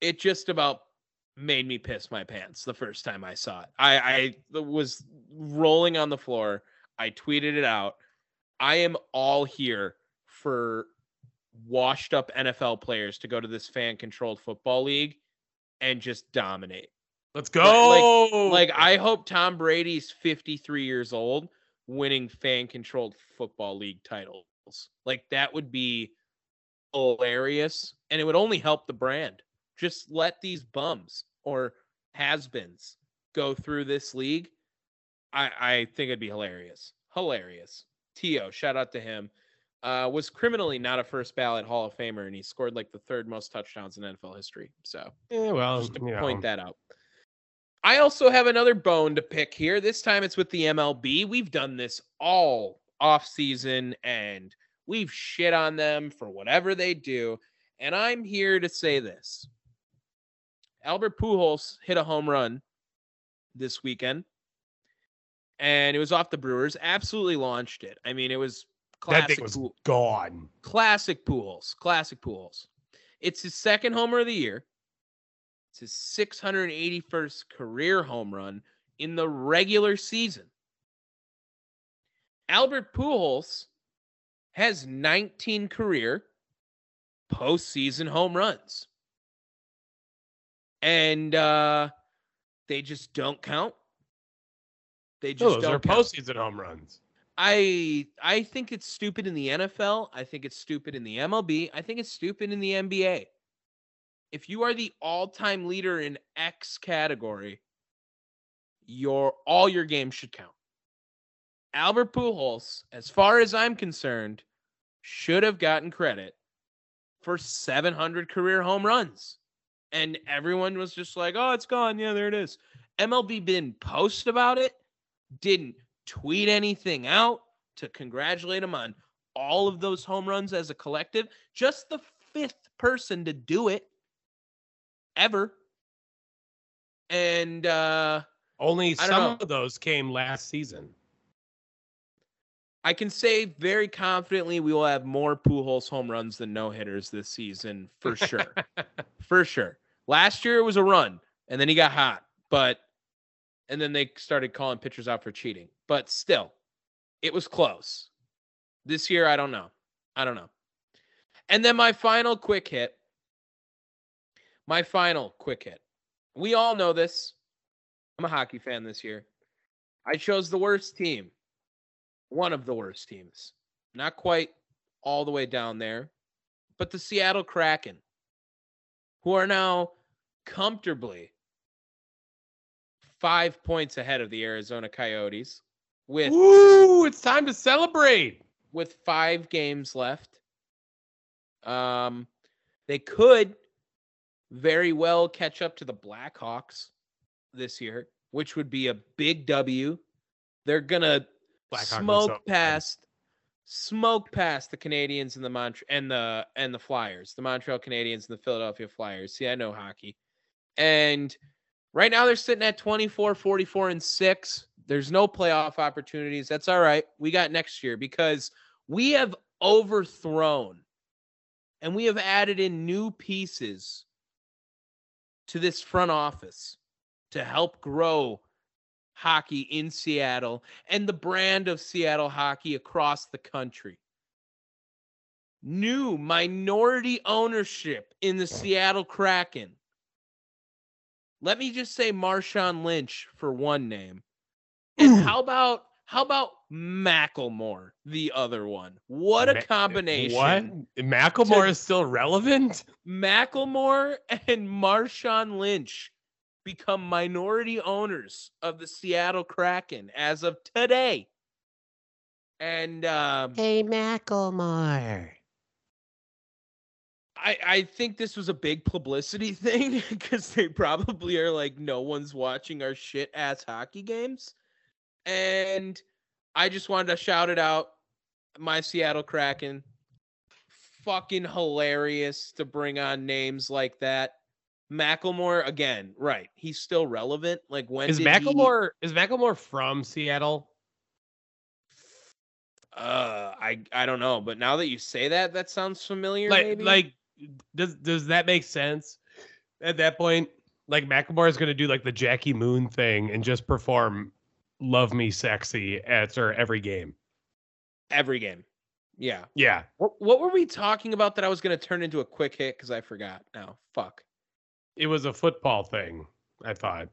it just about made me piss my pants the first time i saw it i i was rolling on the floor i tweeted it out i am all here for washed up nfl players to go to this fan controlled football league and just dominate Let's go. like I hope Tom Brady's 53 years old winning fan controlled football league titles. Like that would be hilarious and it would only help the brand. Just let these bums or has-beens go through this league. I I think it'd be hilarious. Hilarious. Tio, shout out to him. Uh, was criminally not a first ballot Hall of Famer, and he scored like the third most touchdowns in NFL history. So Yeah, well, just to point that out. I also have another bone to pick here. This time it's with the MLB. We've done this all off season and We've shit on them for whatever they do. And I'm here to say this. Albert Pujols hit a home run this weekend. And it was off the Brewers. Absolutely launched it. I mean, it was classic that thing was Pujols gone. classic Pujols, classic Pujols. It's his second homer of the year. It's his 681st career home run in the regular season. Albert Pujols has 19 career postseason home runs. And uh they just don't count. They oh, just Those are don't count. postseason home runs. I I think it's stupid in the NFL. I think it's stupid in the MLB. I think it's stupid in the NBA. If you are the all-time leader in X category, your all your games should count. Albert Pujols, as far as I'm concerned, should have gotten credit for 700 career home runs. And everyone was just like, "Oh, it's gone. Yeah, there it is." MLB didn't post about it, didn't tweet anything out to congratulate him on all of those home runs as a collective. Just the fifth person to do it ever. And uh Only some of those came last season. I can say very confidently we will have more Pujols home runs than no hitters this season for sure. for sure. Last year it was a run and then he got hot, but and then they started calling pitchers out for cheating. But still, it was close. This year I don't know. I don't know. And then my final quick hit. My final quick hit. We all know this. I'm a hockey fan this year. I chose the worst team. One of the worst teams. Not quite all the way down there, but the Seattle Kraken, who are now comfortably five points ahead of the Arizona Coyotes with Woo! It's time to celebrate. with five games left. Um, they could very well catch up to the Blackhawks this year, which would be a big W. They're gonna smoke past smoke past the Canadiens and the Mont and the and the Flyers, the Montreal Canadiens and the Philadelphia Flyers. See, I know hockey. And right now they're sitting at 24, 44 and 6. There's no playoff opportunities. That's all right. We got next year because we have overthrown and we have added in new pieces to this front office to help grow hockey in Seattle and the brand of Seattle hockey across the country. New minority ownership in the Seattle Kraken. Let me just say Marshawn Lynch for one name. And how about how about Macklemore, the other one? What a combination. What? Macklemore To- is still relevant? Macklemore and Marshawn Lynch become minority owners of the Seattle Kraken as of today. And um, Hey, Macklemore. I, I think this was a big publicity thing because they probably are like, no one's watching our shit ass hockey games. And I just wanted to shout it out. My Seattle Kraken. Fucking hilarious to bring on names like that. Macklemore, again, right. He's still relevant. Like, when Is did he- Macklemore is Macklemore from Seattle? uh, I, I don't know. But now that you say that, that sounds familiar. Like maybe? like does does that make sense? At that point, like Macklemore is going to do like the Jackie Moon thing and just perform "Love Me Sexy" at her every game. every game. Yeah. Yeah, What, what were we talking about that I was going to turn into a quick hit because I forgot now? Fuck. it was a football thing. I thought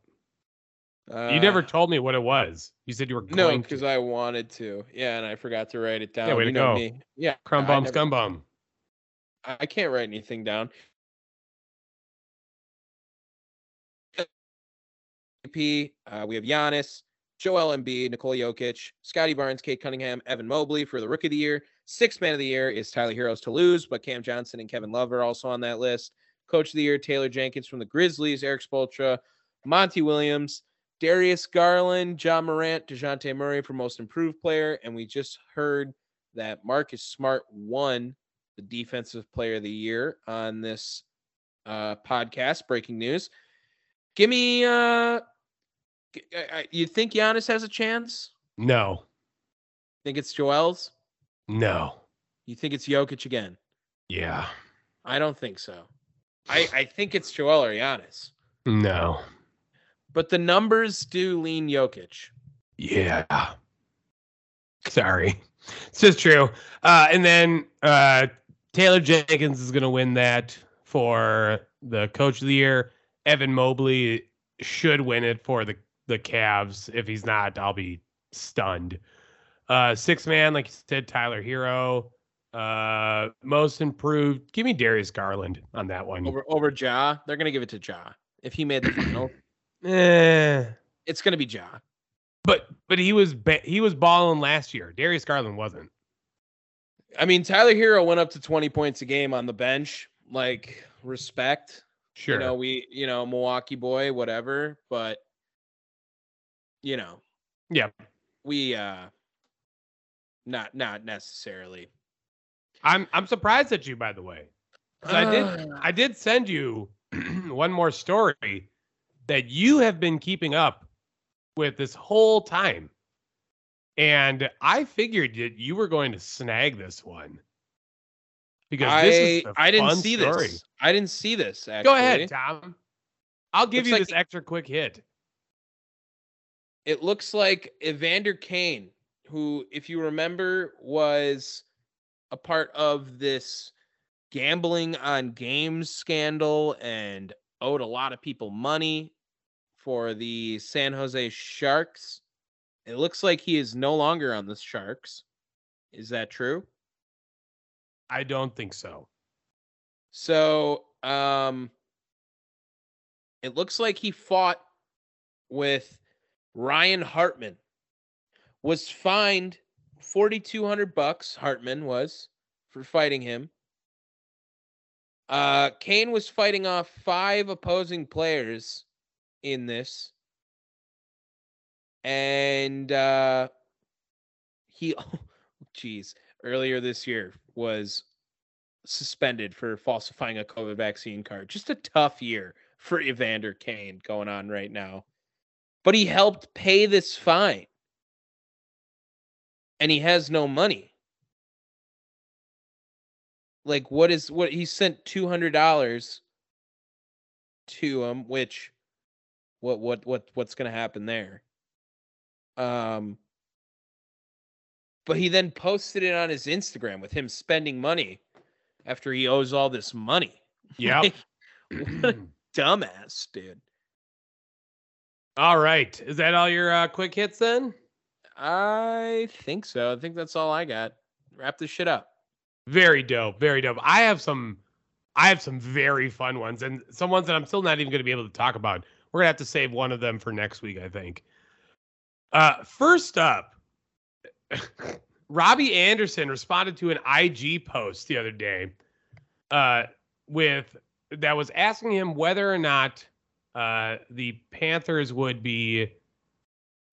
Uh, you never told me what it was. You said you were going No, because. I wanted to. Yeah, and I forgot to write it down. way to you know go. me. Yeah. Crumb bum scum bum. I can't write anything down. Uh, we have Giannis, Joel Embiid, Nikola Jokic, Scottie Barnes, Cade Cunningham, Evan Mobley for the Rookie of the Year. Sixth Man of the Year is Tyler Herro's to lose, but Cam Johnson and Kevin Love are also on that list. Coach of the Year, Taylor Jenkins from the Grizzlies, Erik Spoelstra, Monty Williams, Darius Garland, Ja Morant, Dejounte Murray for Most Improved Player. And we just heard that Marcus Smart won the Defensive Player of the Year on this uh, podcast. Breaking news. Give me. Uh, g- I- I- you think Giannis has a chance? No, Think it's Joel's? no, You think it's Jokic again? yeah, I don't think so. I, I think it's Joel or Giannis. no, But the numbers do lean Jokic. yeah. Sorry, it's just true. Uh, and then uh, Taylor Jenkins is going to win that for the Coach of the Year. Evan Mobley should win it for the the Cavs. If he's not, I'll be stunned. Uh, six man, like you said, Tyler Herro. Uh, most improved. Give me Darius Garland on that one. Over over Ja. They're gonna give it to Ja. If he made the final, Eh. it's gonna be Ja. But but he was ba- he was balling last year. Darius Garland wasn't. I mean, Tyler Herro went up to 20 points a game on the bench. Like, respect. Sure. You know, we, you know, Milwaukee boy, whatever. But, you know, yeah. we, uh, not, not necessarily. I'm I'm surprised at you by the way. 'Cause I did Uh, I did send you one more story that you have been keeping up with this whole time. And I figured that you were going to snag this one. Because I, this is a I didn't see story. this. I didn't see this. Actually. Go ahead, Tom. I'll give Looks you like this extra quick hit. It looks like Evander Kane, who, if you remember, was a part of this gambling on games scandal and owed a lot of people money for the San Jose Sharks. It looks like he is no longer on the Sharks. Is that true? I don't think so. So, um, it looks like he fought with Ryan Hartman. Was fined forty two hundred bucks. Hartman was for fighting him. Uh, Kane was fighting off five opposing players in this, and uh, he, geez, earlier this year was suspended for falsifying a COVID vaccine card. Just a tough year for Evander Kane going on right now. But he helped pay this fine. And he has no money. Like what is what he sent two hundred dollars to him, which what what what what's gonna happen there? Um but he then posted it on his Instagram with him spending money after he owes all this money. Yeah. Like, what a dumbass, dude. all right. Is that all your uh, quick hits then? I think so. I think that's all I got. Wrap this shit up. Very dope. Very dope. I have some I have some very fun ones and some ones that I'm still not even going to be able to talk about. We're going to have to save one of them for next week, I think. Uh first up, Robbie Anderson responded to an IG post the other day uh with that was asking him whether or not uh the Panthers would be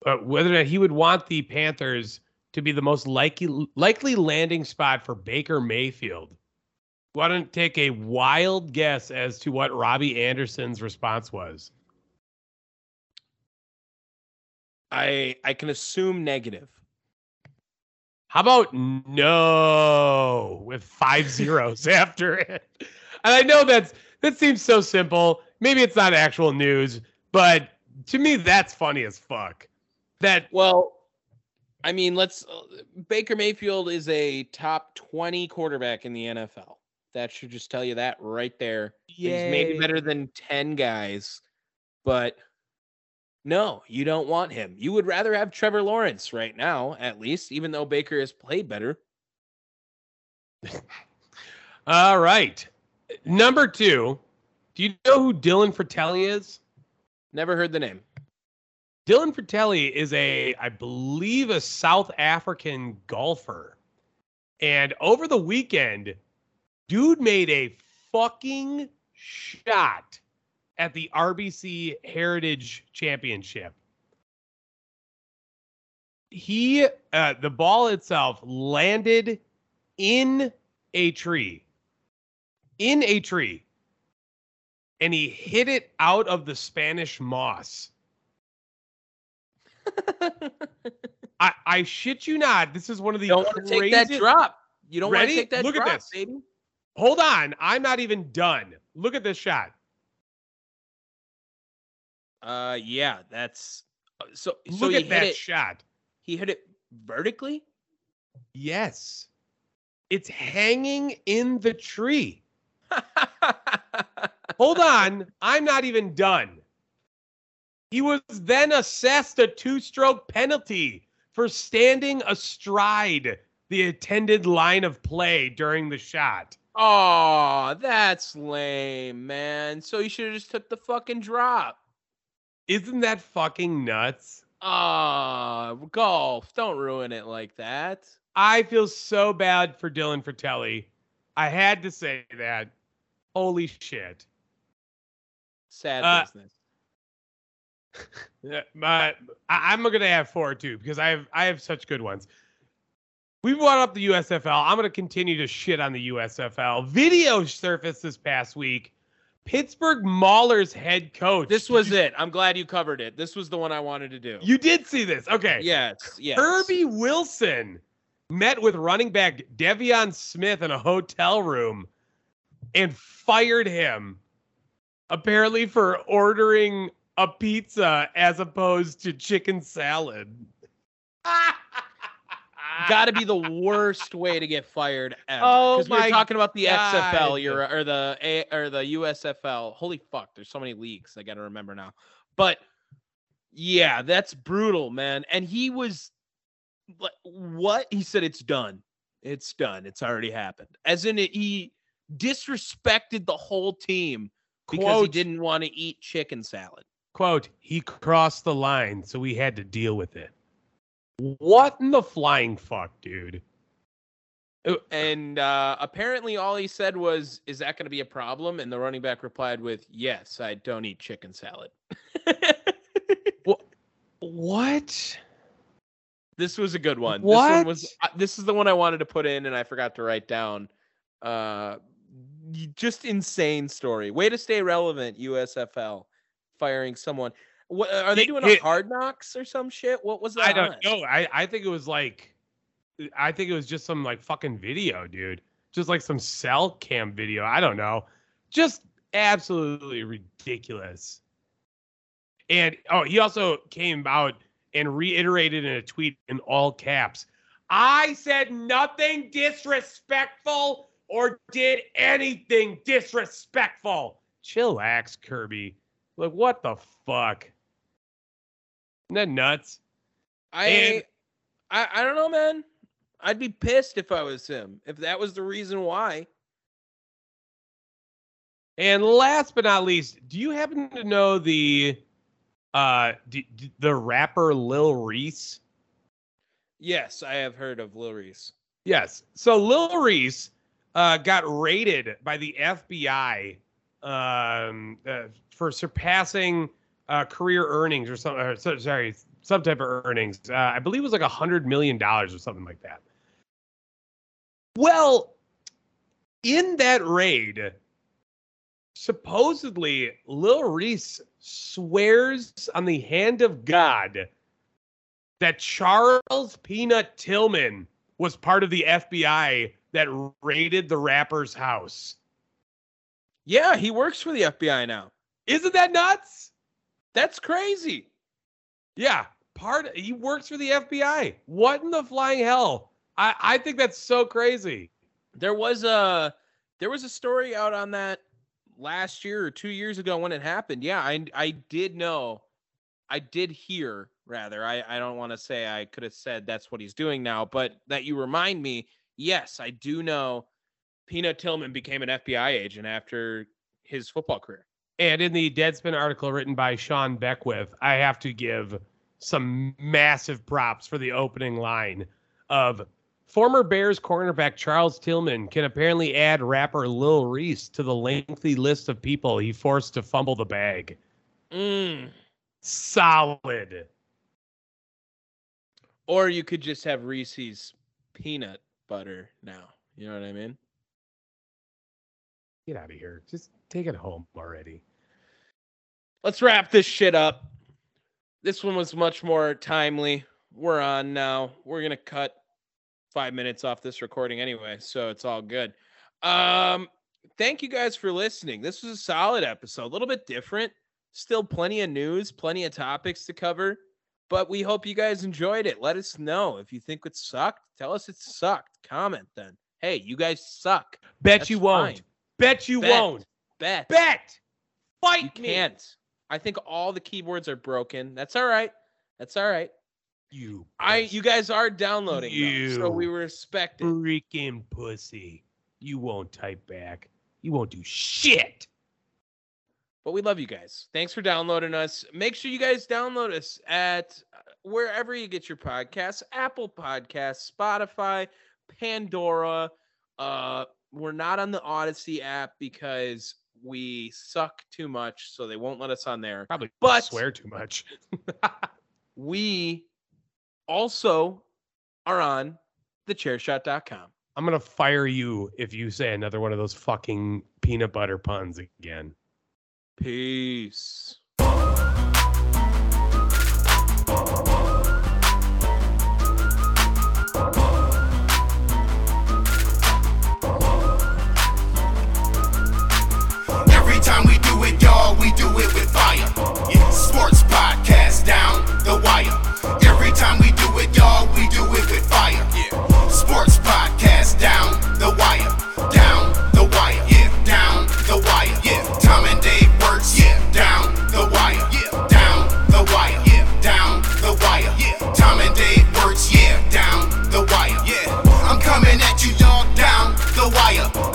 uh, whether or not he would want the Panthers to be the most likely likely landing spot for Baker Mayfield. Why don't take a wild guess as to what Robbie Anderson's response was? I I can assume negative. How about no with five zeros after it? And I know that's that seems so simple. Maybe it's not actual news, but to me that's funny as fuck. That Well, I mean, let's uh, Baker Mayfield is a top 20 quarterback in the NFL. That should just tell you that right there. He's maybe better than 10 guys, but no, you don't want him. You would rather have Trevor Lawrence right now, at least, even though Baker has played better. all right. Number two, do you know who Dylan Frittelli is? Never heard the name. Dylan Frittelli is a, I believe, a South African golfer. And over the weekend, dude made a fucking shot at the RBC Heritage Championship. he uh, the ball itself landed in a tree in a tree and he hit it out of the spanish moss i i shit you not this is one of the you don't want to take that drop. You don't want to take that Look at drop, this. baby. hold on i'm not even done look at this shot Uh, yeah, that's uh, so. so look he at hit that it. shot He hit it vertically. yes it's hanging in the tree Hold on. I'm not even done. He was then assessed a two stroke penalty for standing astride the attended line of play during the shot. oh, that's lame, man. So you should have just took the fucking drop. Isn't that fucking nuts? Ah, golf. Don't ruin it like that. I feel so bad for Dylan Frittelli. I had to say that. Holy shit. Sad Uh, business. My, I, I'm gonna have four too because I have I have such good ones. We brought up the USFL. I'm gonna continue to shit on the USFL. Video surfaced this past week. Pittsburgh Maulers head coach. This was it. I'm glad you covered it. This was the one I wanted to do. You did see this, okay? yes, yes. Kirby Wilson met with running back Devion Smith in a hotel room and fired him, apparently for ordering a pizza as opposed to chicken salad. got to be the worst way to get fired ever. Oh Because we were talking about the XFL, you're, or the A, or the USFL. Holy fuck! There's so many leagues. I got to remember now. But yeah, that's brutal, man. And he was like, what? He said it's done. It's done. It's already happened. As in, it, he disrespected the whole team because he Quote, didn't want to eat chicken salad. quote, he crossed the line, so we had to deal with it. What in the flying fuck, dude? And uh, apparently, all he said was, "Is that going to be a problem?" And the running back replied with, "Yes, I don't eat chicken salad." What? this was a good one. This one was. Uh, This is the one I wanted to put in, and I forgot to write down. Uh, just insane story. Way to stay relevant, USFL, firing someone. What uh, are they doing? A it- hard knocks or some shit? What was that? I don't on? know. I, I think it was like, I think it was just some like fucking video, dude. Just like some cell cam video. I don't know. Just absolutely ridiculous. And oh, he also came out and reiterated in a tweet in all caps. I said nothing disrespectful or did anything disrespectful. Chillax, Kirby. Like, what the fuck? Isn't that nuts? I, And- I I don't know, man. I'd be pissed if I was him. If that was the reason why. And last but not least, do you happen to know the uh d- d- the rapper Lil Reese? Yes, I have heard of Lil Reese. Yes. So Lil Reese uh, got raided by the FBI um, uh, for surpassing uh, career earnings or something. Or, sorry, some type of earnings. Uh, I believe it was like a hundred million dollars or something like that. Well, in that raid, supposedly Lil Reese swears on the hand of God that Charles Peanut Tillman was part of the FBI that raided the rapper's house. Yeah, he works for the FBI now. Isn't that nuts? That's crazy. Yeah, part he works for the FBI. What in the flying hell? I I think that's so crazy. There was a there was a story out on that last year or 2 years ago when it happened. Yeah, I I did know. I did hear rather. I I don't want to say I could have said that's what he's doing now, but that you remind me, yes, I do know Peanut Tillman became an FBI agent after his football career. And in the Deadspin article written by Sean Beckwith, I have to give some massive props for the opening line of former Bears cornerback Charles Tillman can apparently add rapper Lil Reese to the lengthy list of people he forced to fumble the bag. Mm. Solid. Or you could just have Reese's peanut butter now. You know what I mean? Get out of here. Just take it home already. Let's wrap this shit up. This one was much more timely. We're on now. We're gonna cut five minutes off this recording anyway, so it's all good. Um, thank you guys for listening. This was a solid episode, a little bit different. Still plenty of news, plenty of topics to cover, but we hope you guys enjoyed it. Let us know if you think it sucked. Tell us it sucked. Comment then. Hey, you guys suck. Bet That's you won't. fine. Bet you Bet. won't. Bet. Bet. Fight You me. can't. I think all the keyboards are broken. That's all right. That's all right. You. I you guys are downloading, though, so we You. respect it. freaking pussy. You won't type back. You won't do shit. But we love you guys. Thanks for downloading us. Make sure you guys download us at uh, wherever you get your podcasts Apple Podcasts, Spotify, Pandora. Uh, we're not on the Odyssey app because we suck too much, so they won't let us on there. Probably But- swear too much. We also are on thechairshot.com. I'm gonna fire you if you say another one of those fucking peanut butter puns again. Peace.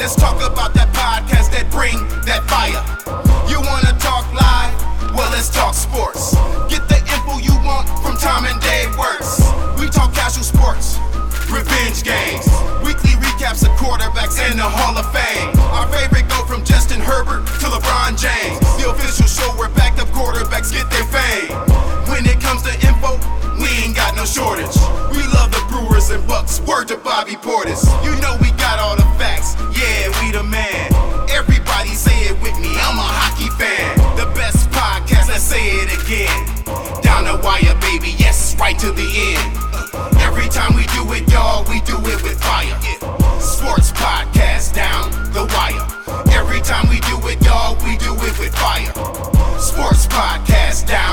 Let's talk about that podcast that bring that fire. You wanna talk live? Well, let's talk sports. Get the info you want from Tom and Dave Works. We talk casual sports, revenge games, weekly recaps of quarterbacks and the Hall of Fame. Our favorite go from Justin Herbert to LeBron James. The official show where backed up quarterbacks get their fame. When it comes to info, we ain't got no shortage. We love the Brewers and Bucks. Word to Bobby Portis. You know we fire. Sports podcast down the wire. Every time we do it, y'all, we do it with fire. Sports podcast.